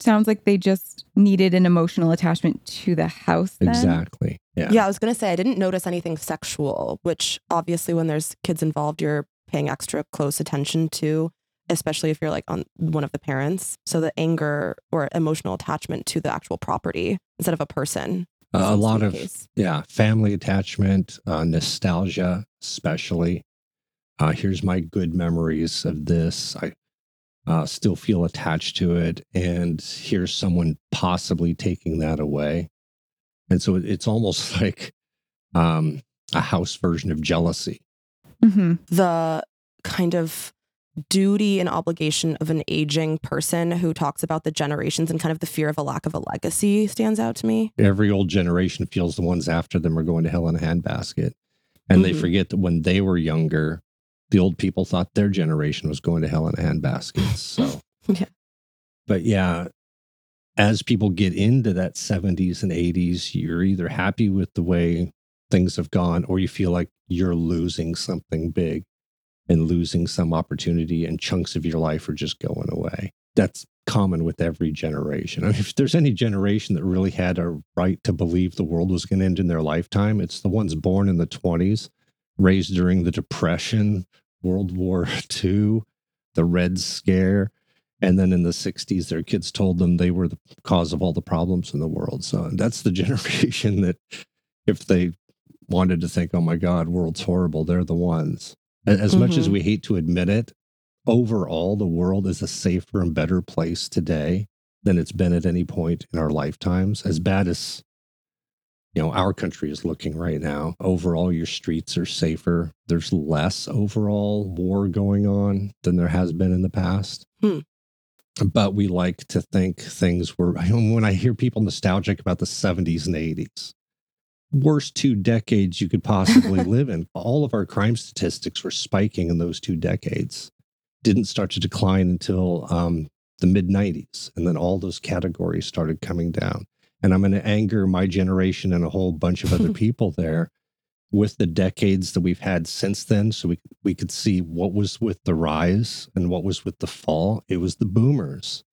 sounds like they just needed an emotional attachment to the house. Then? Exactly. Yeah. Yeah, I was gonna say I didn't notice anything sexual, which obviously when there's kids involved, you're paying extra close attention to, especially if you're like on one of the parents. So the anger or emotional attachment to the actual property instead of a person. Uh, a lot of case. yeah family attachment uh, nostalgia especially uh, here's my good memories of this. I uh, still feel attached to it. And here's someone possibly taking that away. And so it's almost *laughs* like um, a house version of jealousy. Hmm the kind of duty and obligation of an aging person who talks about the generations and kind of the fear of a lack of a legacy stands out to me. every old generation feels the ones after them are going to hell in a handbasket. And they Mhm. forget that when they were younger the old people thought their generation was going to hell in a handbasket *laughs* so. Yeah. but yeah as people get into that 70s and 80s you're either happy with the way things have gone or you feel like you're losing something big and losing some opportunity and chunks of your life are just going away. That's common with every generation. I mean, if there's any generation that really had a right to believe the world was going to end in their lifetime it's the ones born in the 20s raised during the depression world war *laughs* ii the red scare and then in the 60s their kids told them they were the cause of all the problems in the world. So that's the *laughs* generation that if they wanted to think oh my god world's horrible they're the ones. As much as mm-hmm. we hate to admit it overall the world is a safer and better place today than it's been at any point in our lifetimes. As bad as you know, our country is looking right now. Overall, your streets are safer. There's less overall war going on than there has been in the past. Hmm. But we like to think things were, when I hear people nostalgic about the 70s and 80s, worst two decades you could possibly *laughs* live in. All of our crime statistics were spiking in those two decades. Didn't start to decline until um, the mid 90s. And then all those categories started coming down. And I'm going to anger my generation and a whole bunch of other *laughs* people there with the decades that we've had since then. So we, we could see what was with the rise and what was with the fall. It was the boomers.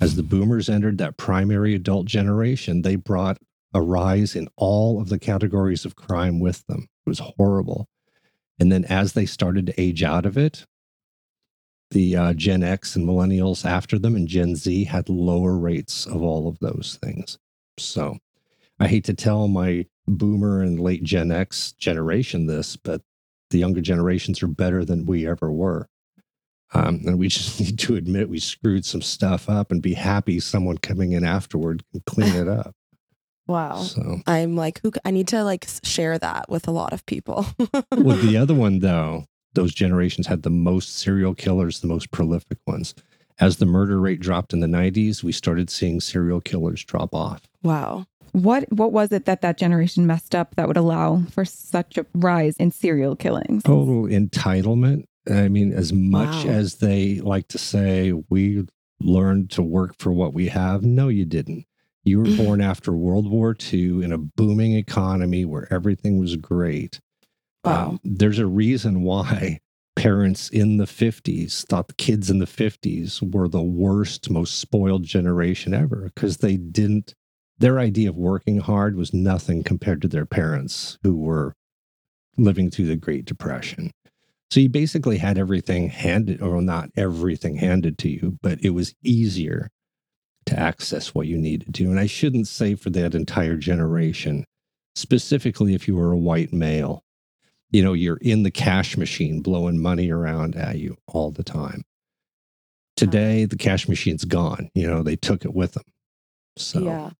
As the boomers entered that primary adult generation, they brought a rise in all of the categories of crime with them. It was horrible. And then as they started to age out of it, the uh, Gen X and millennials after them and Gen Z had lower rates of all of those things. So I hate to tell my boomer and late Gen X generation this, but the younger generations are better than we ever were. Um, and we *laughs* just need to admit we screwed some stuff up and be happy someone coming in afterward can clean it up. *laughs* Wow. So, I'm like, who? I need to like share that with a lot of people. well, the *laughs* other one though, those generations had the most serial killers, the most prolific ones. As the murder rate dropped in the 90s, we started seeing serial killers drop off. wow. What what was it that that generation messed up that would allow for such a rise in serial killings? Total entitlement. I mean, as much Wow. as they like to say, we learned to work for what we have. No, you didn't. You were *laughs* born after World War II in a booming economy where everything was great. Wow. Um, there's a reason why parents in the 50s thought the kids in the 50s were the worst, most spoiled generation ever because they didn't, their idea of working hard was nothing compared to their parents who were living through the Great Depression. So you basically had everything handed, or not everything handed to you, but it was easier to access what you needed to. And I shouldn't say for that entire generation, specifically if you were a white male you know, you're in the cash machine blowing money around at you all the time. Uh-huh. Today, the cash machine's gone. You know, they took it with them. So, Yeah.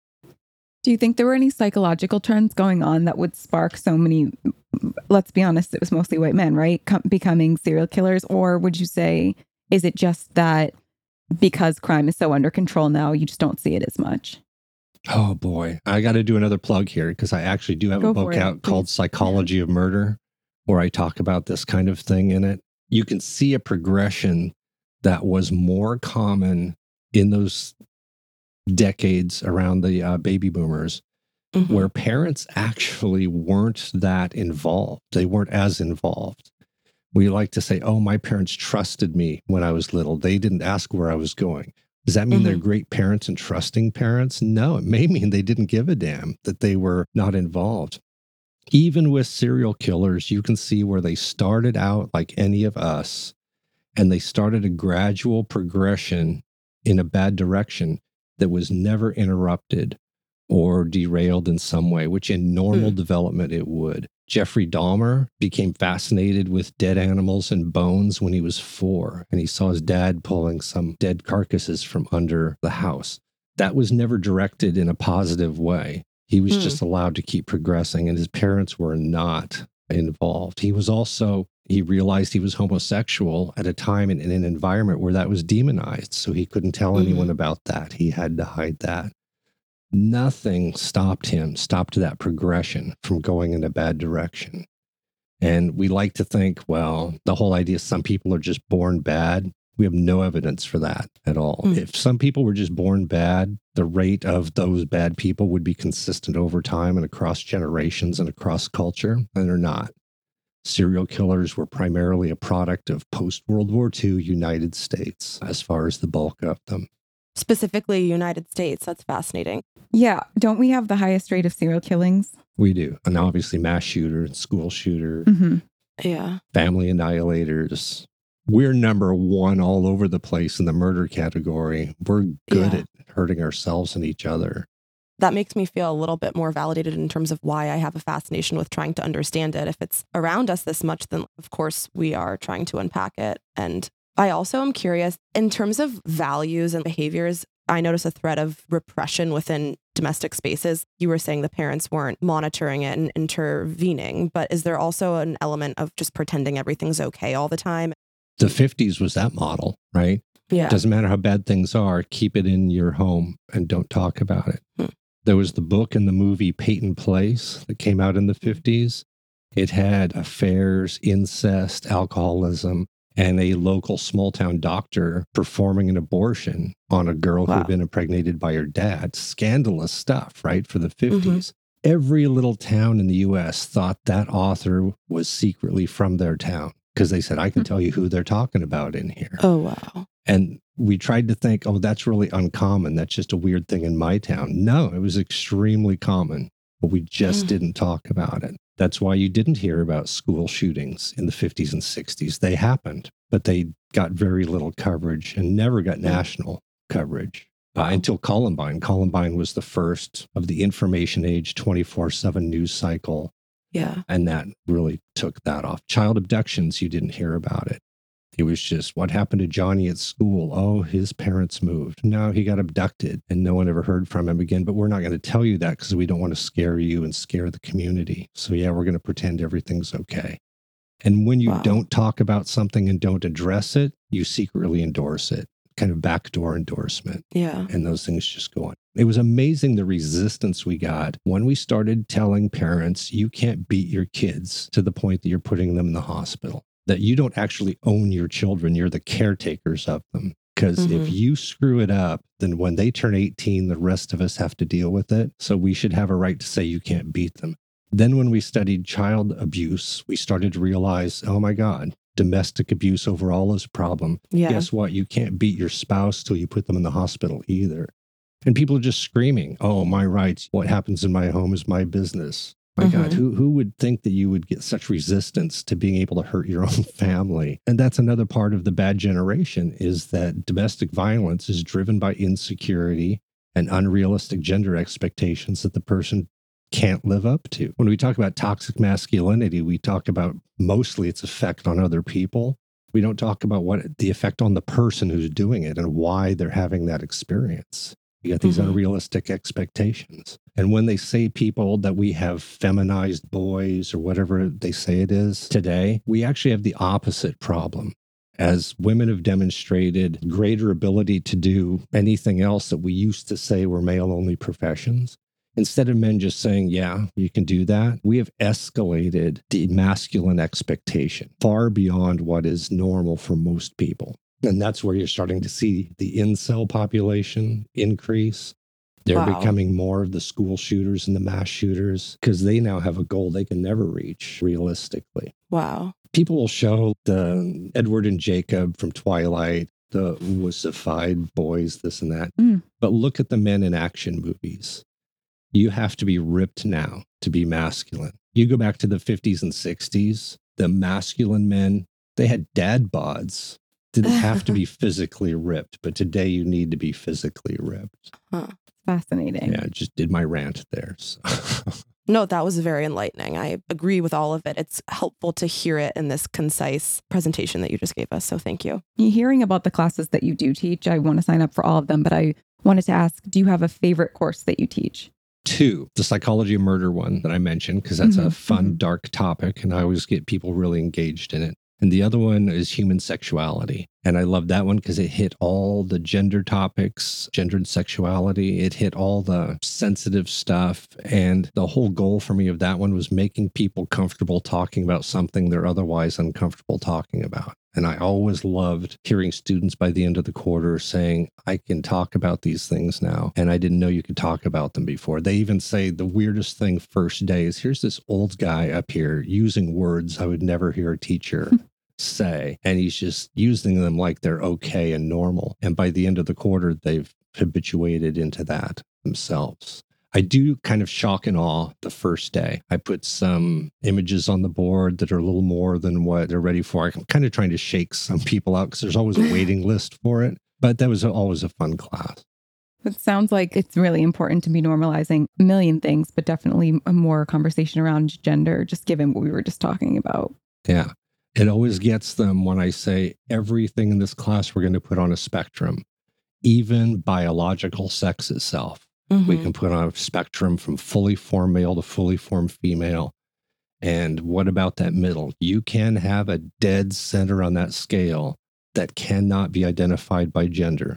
Do you think there were any psychological trends going on that would spark so many? Let's be honest, it was mostly white men, right? Com- becoming serial killers, or would you say is it just that because crime is so under control now, you just don't see it as much? oh boy, I got to do another plug here because I actually do have Go a book it, out called. Psychology of Murder, where I talk about this kind of thing in it. You can see a progression that was more common in those decades around the uh, baby boomers Mhm. where parents actually weren't that involved. They weren't as involved. We like to say, oh, my parents trusted me when I was little. They didn't ask where I was going. Does that mean they're great parents and trusting parents? No, it may mean they didn't give a damn that they were not involved. Even with serial killers, you can see where they started out like any of us and they started a gradual progression in a bad direction that was never interrupted or derailed in some way, which in normal hmm. development it would. Jeffrey Dahmer became fascinated with dead animals and bones when he was four, and he saw his dad pulling some dead carcasses from under the house. That was never directed in a positive way. He was Hmm. just allowed to keep progressing, and his parents were not involved. He was also, he realized he was homosexual at a time and in an environment where that was demonized. So he couldn't tell Mhm. anyone about that. He had to hide that nothing stopped him, stopped that progression from going in a bad direction. And we like to think, well, the whole idea is some people are just born bad. We have no evidence for that at all. Mm. If some people were just born bad, the rate of those bad people would be consistent over time and across generations and across culture, and they're not. Serial killers were primarily a product of post World War II United States, as far as the bulk of them. Specifically, United States. That's fascinating. Yeah, don't we have the highest rate of serial killings? We do. And obviously, mass shooter, school shooter, hmm Yeah. family annihilators. We're number one all over the place in the murder category. We're good Yeah. at hurting ourselves and each other. That makes me feel a little bit more validated in terms of why I have a fascination with trying to understand it. If it's around us this much, then of course we are trying to unpack it. And I also am curious in terms of values and behaviors, I notice a thread of repression within domestic spaces. You were saying the parents weren't monitoring it and intervening, but is there also an element of just pretending everything's okay all the time? The 50s was that model, right? Yeah. Doesn't matter how bad things are, keep it in your home and don't talk about it. Hmm. There was the book and the movie Peyton Place that came out in the 50s. It had affairs, incest, alcoholism, and a local small town doctor performing an abortion on a girl who'd been impregnated by her dad. Scandalous stuff, right? For the Mm-hmm. 50s. Every little town in the US thought that author was secretly from their town because they said, I can tell you who they're talking about in here. oh, wow. And we tried to think, oh, that's really uncommon. That's just a weird thing in my town. No, it was extremely common, but we just Mm. didn't talk about it. That's why you didn't hear about school shootings in the 50s and 60s. They happened, but they got very little coverage and never got national coverage uh, until Columbine. Columbine was the first of the information age 24 7 news cycle Yeah. and that really took that off. Child abductions, you didn't hear about it. It was just what happened to Johnny at school. Oh, his parents moved. No, he got abducted and no one ever heard from him again. But we're not going to tell you that because we don't want to scare you and scare the community. So, yeah, we're going to pretend everything's okay. And when you Wow. don't talk about something and don't address it, you secretly endorse it, kind of backdoor endorsement Yeah. and those things just go on. It was amazing the resistance we got when we started telling parents you can't beat your kids to the point that you're putting them in the hospital, that you don't actually own your children, you're the caretakers of them. Because if Mhm. you screw it up, then when they turn 18, the rest of us have to deal with it. So we should have a right to say you can't beat them. Then, when we studied child abuse, we started to realize oh my God, domestic abuse overall is a problem Yeah. guess what? You can't beat your spouse till you put them in the hospital either. And people are just screaming, "Oh, my rights! What happens in my home is my business." My God, Mhm. who who would think that you would get such resistance to being able to hurt your *laughs* own family? And that's another part of the bad generation is that domestic violence is driven by insecurity and unrealistic gender expectations that the person can't live up to. When we talk about toxic masculinity, we talk about mostly its effect on other people. We don't talk about what the effect on the person who's doing it and why they're having that experience. You got these Mhm. unrealistic expectations. And when they say people that we have feminized boys or whatever they say it is today, we actually have the opposite problem. As women have demonstrated greater ability to do anything else that we used to say were male only professions, instead of men just saying, yeah, you can do that, we have escalated the masculine expectation far beyond what is normal for most people. And that's where you're starting to see the incel population increase. They're Wow. becoming more of the school shooters and the mass shooters because they now have a goal they can never reach realistically. Wow. People will show the Edward and Jacob from Twilight, the wussified boys, this and that. Mm. But look at the men in action movies. You have to be ripped now to be masculine. You go back to the 50s and 60s, the masculine men, they had dad bods. Didn't have to be *laughs* physically ripped, but today you need to be physically ripped. Fascinating. Yeah, I just did my rant there. So. *laughs* No, that was very enlightening. I agree with all of it. It's helpful to hear it in this concise presentation that you just gave us. So thank you. Hearing about the classes that you do teach, I want to sign up for all of them, but I wanted to ask do you have a favorite course that you teach? Two, the psychology of murder one that I mentioned, because that's a Mhm, fun, mhm. dark topic, and I always get people really engaged in it. And the other one is human sexuality. And I love that one because it hit all the gender topics, gendered sexuality. It hit all the sensitive stuff. And the whole goal for me of that one was making people comfortable talking about something they're otherwise uncomfortable talking about. And I always loved hearing students by the end of the quarter saying, I can talk about these things now. And I didn't know you could talk about them before. They even say the weirdest thing first day is here's this old guy up here using words I would never hear a teacher say. And he's just using them like they're okay and normal. And by the end of the quarter, they've habituated into that themselves. I do kind of shock and awe the first day. I put some images on the board that are a little more than what they're ready for. I'm kind of trying to shake some people out because there's always a *laughs* waiting list for it. But that was always a fun class. It sounds like it's really important to be normalizing a million things, but definitely a more conversation around gender, just given what we were just talking about. Yeah. It always gets them when I say everything in this class we're going to put on a spectrum. even biological sex itself. We Mhm. can put on a spectrum from fully formed male to fully formed female. And what about that middle? You can have a dead center on that scale that cannot be identified by gender,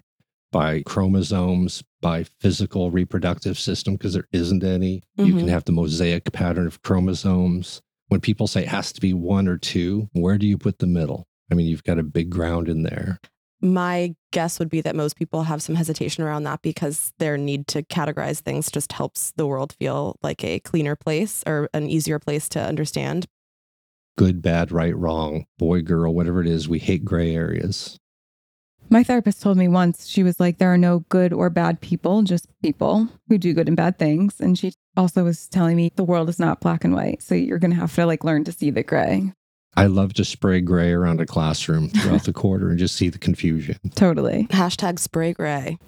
by chromosomes, by physical reproductive system, because there isn't any. You can Mhm. have the mosaic pattern of chromosomes. When people say it has to be one or two, where do you put the middle? I mean, you've got a big ground in there. My guess would be that most people have some hesitation around that because their need to categorize things just helps the world feel like a cleaner place or an easier place to understand. Good, bad, right, wrong, boy, girl, whatever it is, we hate gray areas. My therapist told me once, she was like, there are no good or bad people, just people who do good and bad things. And she also was telling me the world is not black and white. So you're going to have to like learn to see the gray. I love to spray gray around a classroom throughout the quarter and just see the confusion. *laughs* Totally. Hashtag spray gray. *laughs*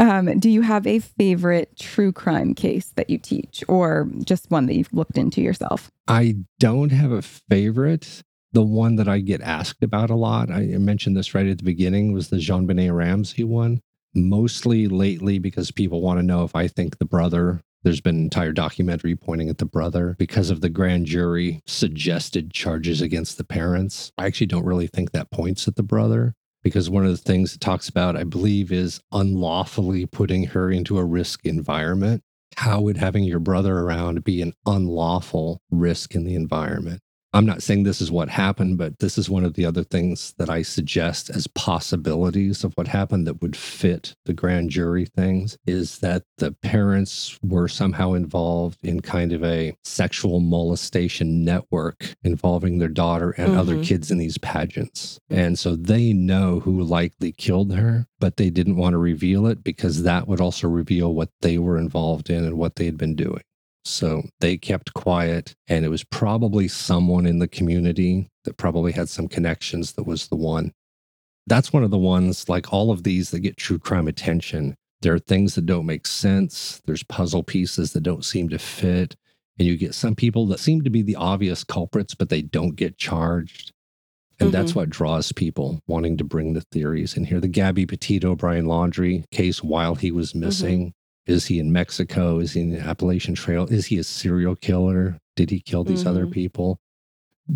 Um, do you have a favorite true crime case that you teach or just one that you've looked into yourself? I don't have a favorite. The one that I get asked about a lot, I mentioned this right at the beginning, was the JonBenét Ramsey one. Mostly lately because people want to know if I think the brother, there's been an entire documentary pointing at the brother because of the grand jury suggested charges against the parents. I actually don't really think that points at the brother because one of the things it talks about, I believe, is unlawfully putting her into a risk environment. How would having your brother around be an unlawful risk in the environment? I'm not saying this is what happened, but this is one of the other things that I suggest as possibilities of what happened that would fit the grand jury things is that the parents were somehow involved in kind of a sexual molestation network involving their daughter and other Mhm. kids in these pageants. And so they know who likely killed her, but they didn't want to reveal it because that would also reveal what they were involved in and what they had been doing. So they kept quiet, and it was probably someone in the community that probably had some connections that was the one. That's one of the ones, like all of these that get true crime attention. There are things that don't make sense, there's puzzle pieces that don't seem to fit. And you get some people that seem to be the obvious culprits, but they don't get charged. And that's mm-hmm. what draws people wanting to bring the theories in here. The Gabby Petito Brian Laundrie case while he was mm-hmm. missing. Is he in Mexico? Is he in the Appalachian Trail? Is he a serial killer? Did he kill these other Mhm. people?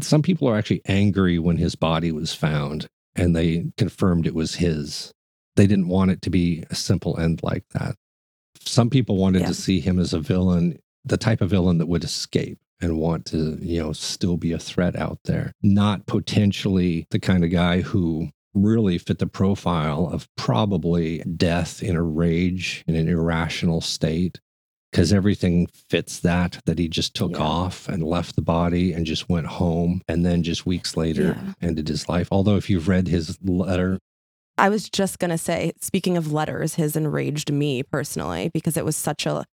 Some people are actually angry when his body was found and they confirmed it was his. They didn't want it to be a simple end like that. Some people wanted Yeah. to see him as a villain, the type of villain that would escape and want to, you know, still be a threat out there, not potentially the kind of guy who really fit the profile of probably death in a rage in an irrational state because everything fits that that he just took Yeah. off and left the body and just went home and then just weeks later Yeah. ended his life although if you've read his letter I was just going to say, speaking of letters, his enraged me personally because it was such a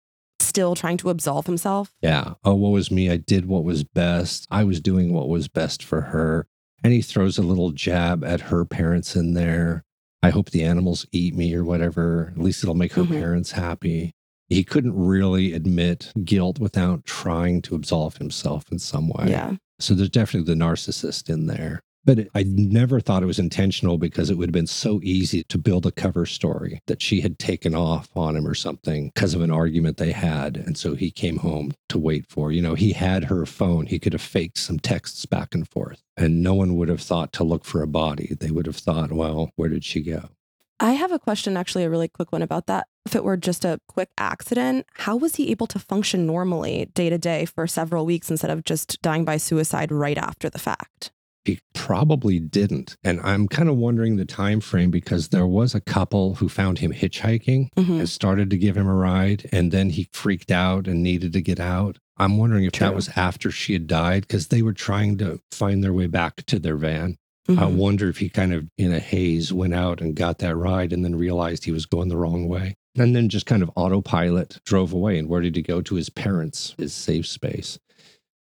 still trying to absolve himself. yeah oh what was me i did what was best i was doing what was best for her and he throws a little jab at her parents in there i hope the animals eat me or whatever at least it'll make her Mhm. parents happy he couldn't really admit guilt without trying to absolve himself in some way Yeah. So there's definitely the narcissist in there. But it, I never thought it was intentional because it would have been so easy to build a cover story that she had taken off on him or something because of an argument they had. And so he came home to wait for, you know, he had her phone. He could have faked some texts back and forth. And no one would have thought to look for a body. They would have thought, well, where did she go? I have a question, actually, a really quick one about that. If it were just a quick accident, how was he able to function normally day to day for several weeks instead of just dying by suicide right after the fact? He probably didn't. And I'm kind of wondering the time frame because there was a couple who found him hitchhiking Mhm. and started to give him a ride and then he freaked out and needed to get out. I'm wondering if that was after she had died because they were trying to find their way back to their van. I Mhm. wonder if he kind of in a haze went out and got that ride and then realized he was going the wrong way. And then just kind of autopilot drove away. And where did he go? To his parents, his safe space.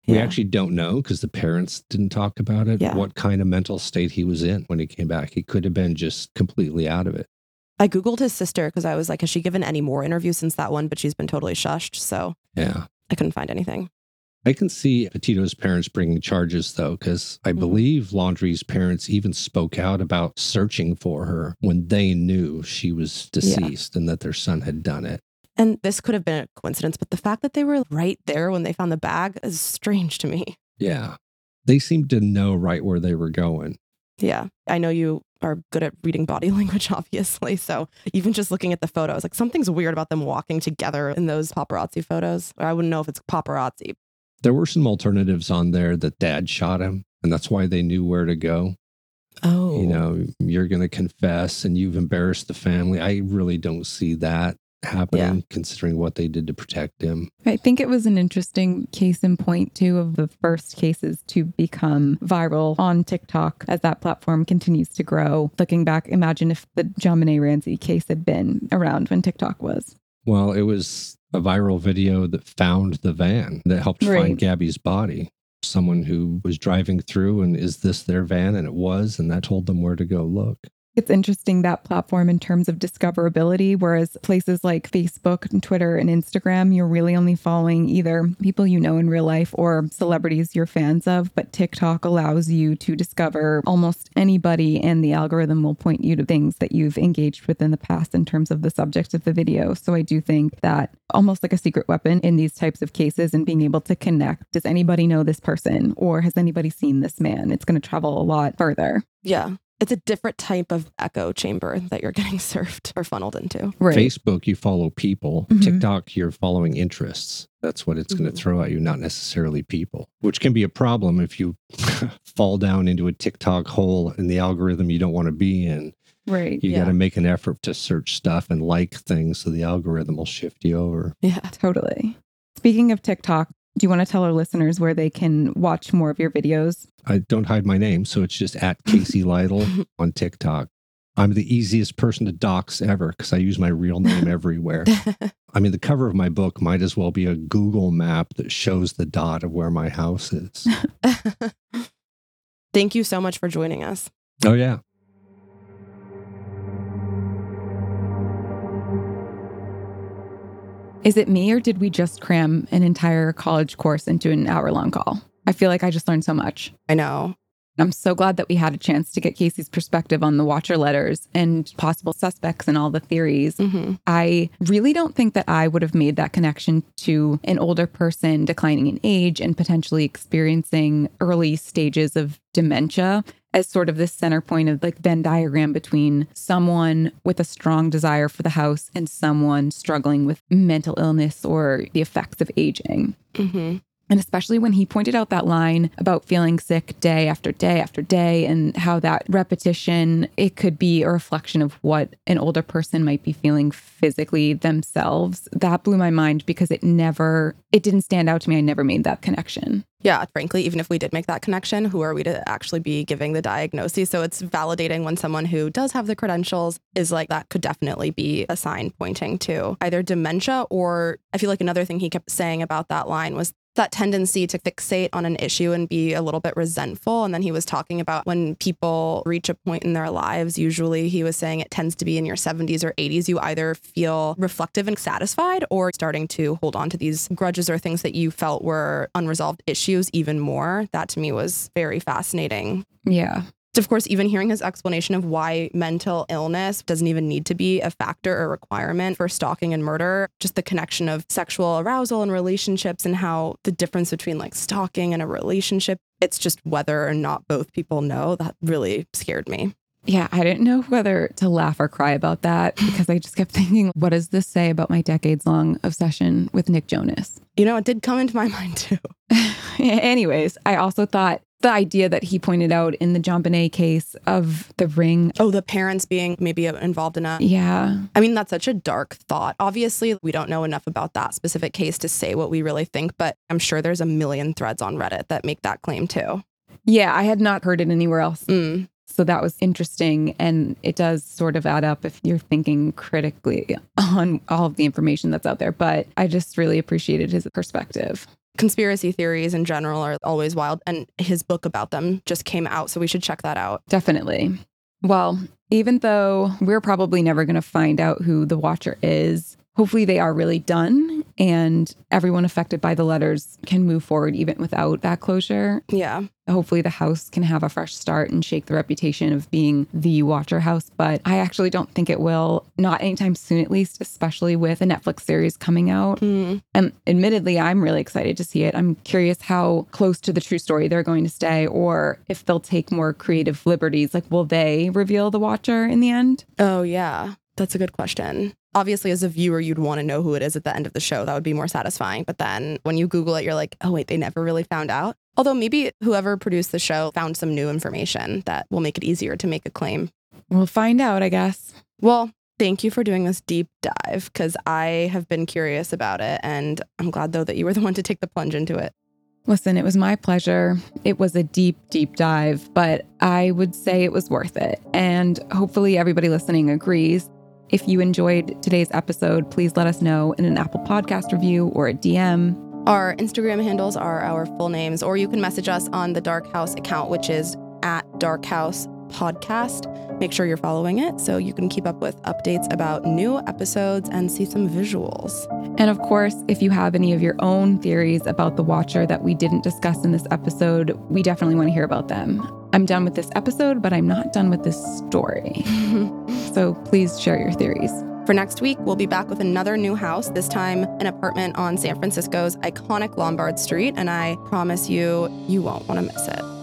We Yeah. actually don't know because the parents didn't talk about it. Yeah. What kind of mental state he was in when he came back. He could have been just completely out of it. I Googled his sister because I was like, has she given any more interviews since that one? But she's been totally shushed. So Yeah. I couldn't find anything. I can see Petito's parents bringing charges though, because I Mhm. believe Laundrie's parents even spoke out about searching for her when they knew she was deceased and that their son had done it. And this could have been a coincidence, but the fact that they were right there when they found the bag is strange to me. Yeah. They seemed to know right where they were going. Yeah. I know you are good at reading body *laughs* language, obviously. So even just looking at the photos, like something's weird about them walking together in those paparazzi photos. I wouldn't know if it's paparazzi. There were some alternatives on there that dad shot him, and that's why they knew where to go. Oh. You know, you're going to confess and you've embarrassed the family. I really don't see that happening considering what they did to protect him. I think it was an interesting case in point, too, of the first cases to become viral on TikTok as that platform continues to grow. Looking back, imagine if the JonBenét Ramsey case had been around when TikTok was. Well, it was a viral video that found the van that helped Right. find Gabby's body. Someone who was driving through and is this their van? And it was, and that told them where to go look. It's interesting that platform in terms of discoverability, whereas places like Facebook and Twitter and Instagram, you're really only following either people you know in real life or celebrities you're fans of. But TikTok allows you to discover almost anybody, and the algorithm will point you to things that you've engaged with in the past in terms of the subject of the video. So I do think that almost like a secret weapon in these types of cases and being able to connect. Does anybody know this person or has anybody seen this man? It's going to travel a lot further. Yeah. It's a different type of echo chamber that you're getting *laughs* served or funneled into. Right. Facebook, you follow people. Mhm. TikTok, you're following interests. That's what it's going Mhm. to throw at you, not necessarily people, which can be a problem if you *laughs* fall down into a TikTok hole in the algorithm you don't want to be in. Right. You Yeah. got to make an effort to search stuff and like things so the algorithm will shift you over. Yeah. Totally. Speaking of TikTok, do you want to tell our listeners where they can watch more of your videos? I don't hide my name, so it's just at Casey *laughs* Lytle on TikTok. I'm the easiest person to dox ever because I use my real name *laughs* everywhere. *laughs* I mean, the cover of my book might as well be a Google map that shows the dot of where my house is. Thank you so much for joining us. oh, yeah. Is it me or did we just cram an entire college course into an hour long call? I feel like I just learned so much. I know. I'm so glad that we had a chance to get Casey's perspective on the watcher letters and possible suspects and all the theories. hmm I really don't think that I would have made that connection to an older person declining in age and potentially experiencing early stages of dementia as sort of this center point of like Venn diagram between someone with a strong desire for the house and someone struggling with mental illness or the effects of aging. hmm And especially when he pointed out that line about feeling sick day after day after day and how that repetition, it could be a reflection of what an older person might be feeling physically themselves. That blew my mind because it never, it didn't stand out to me. I never made that connection. Yeah, frankly, even if we did make that connection, who are we to actually be giving the diagnosis? So it's validating when someone who does have the credentials is like, that could definitely be a sign pointing to either dementia or I feel like another thing he kept saying about that line was that tendency to fixate on an issue and be a little bit resentful. And then he was talking about when people reach a point in their lives, usually he was saying it tends to be in your 70s or 80s, you either feel reflective and satisfied or starting to hold on to these grudges or things that you felt were unresolved issues even more. That to me was very fascinating. Yeah. Of course, even hearing his explanation of why mental illness doesn't even need to be a factor or requirement for stalking and murder, just the connection of sexual arousal and relationships and how the difference between like stalking and a relationship, it's just whether or not both people know, that really scared me. Yeah, I didn't know whether to laugh or cry about that *laughs* because I just kept thinking, what does this say about my decades long obsession with Nick Jonas? You know, it did come into my *laughs* mind too. *laughs* Anyways, I also thought the idea that he pointed out in the JonBenét case of the ring. Oh, the parents being maybe involved in a Yeah. I mean, that's such a dark thought. Obviously, we don't know enough about that specific case to say what we really think, but I'm sure there's a million threads on Reddit that make that claim too. Yeah, I had not heard it anywhere else. Mm. So that was interesting. And it does sort of add up if you're thinking critically on all of the information that's out there. But I just really appreciated his perspective. Conspiracy theories in general are always wild, and his book about them just came out, so we should check that out. Definitely. Well, even though we're probably never going to find out who the watcher is, hopefully they are really done and everyone affected by the letters can move forward even without that closure. Yeah. Hopefully, the house can have a fresh start and shake the reputation of being the Watcher house. But I actually don't think it will, not anytime soon, at least, especially with a Netflix series coming out. Mm. And admittedly, I'm really excited to see it. I'm curious how close to the true story they're going to stay, or if they'll take more creative liberties. Like, will they reveal the Watcher in the end? Oh, yeah. That's a good question. Obviously, as a viewer, you'd want to know who it is at the end of the show. That would be more satisfying. But then when you Google it, you're like, oh, wait, they never really found out. Although maybe whoever produced the show found some new information that will make it easier to make a claim. We'll find out, I guess. Well, thank you for doing this deep dive because I have been curious about it. And I'm glad, though, that you were the one to take the plunge into it. Listen, it was my pleasure. It was a deep, deep dive, but I would say it was worth it. And hopefully, everybody listening agrees. If you enjoyed today's episode, please let us know in an Apple Podcast review or a DM. Our Instagram handles are our full names, or you can message us on the Dark House account, which is at Dark House Podcast. Make sure you're following it so you can keep up with updates about new episodes and see some visuals. And of course, if you have any of your own theories about the Watcher that we didn't discuss in this episode, we definitely want to hear about them. I'm done with this episode, but I'm not done with this story. *laughs* so please share your theories. For next week, we'll be back with another new house, this time an apartment on San Francisco's iconic Lombard Street, and I promise you, you won't want to miss it.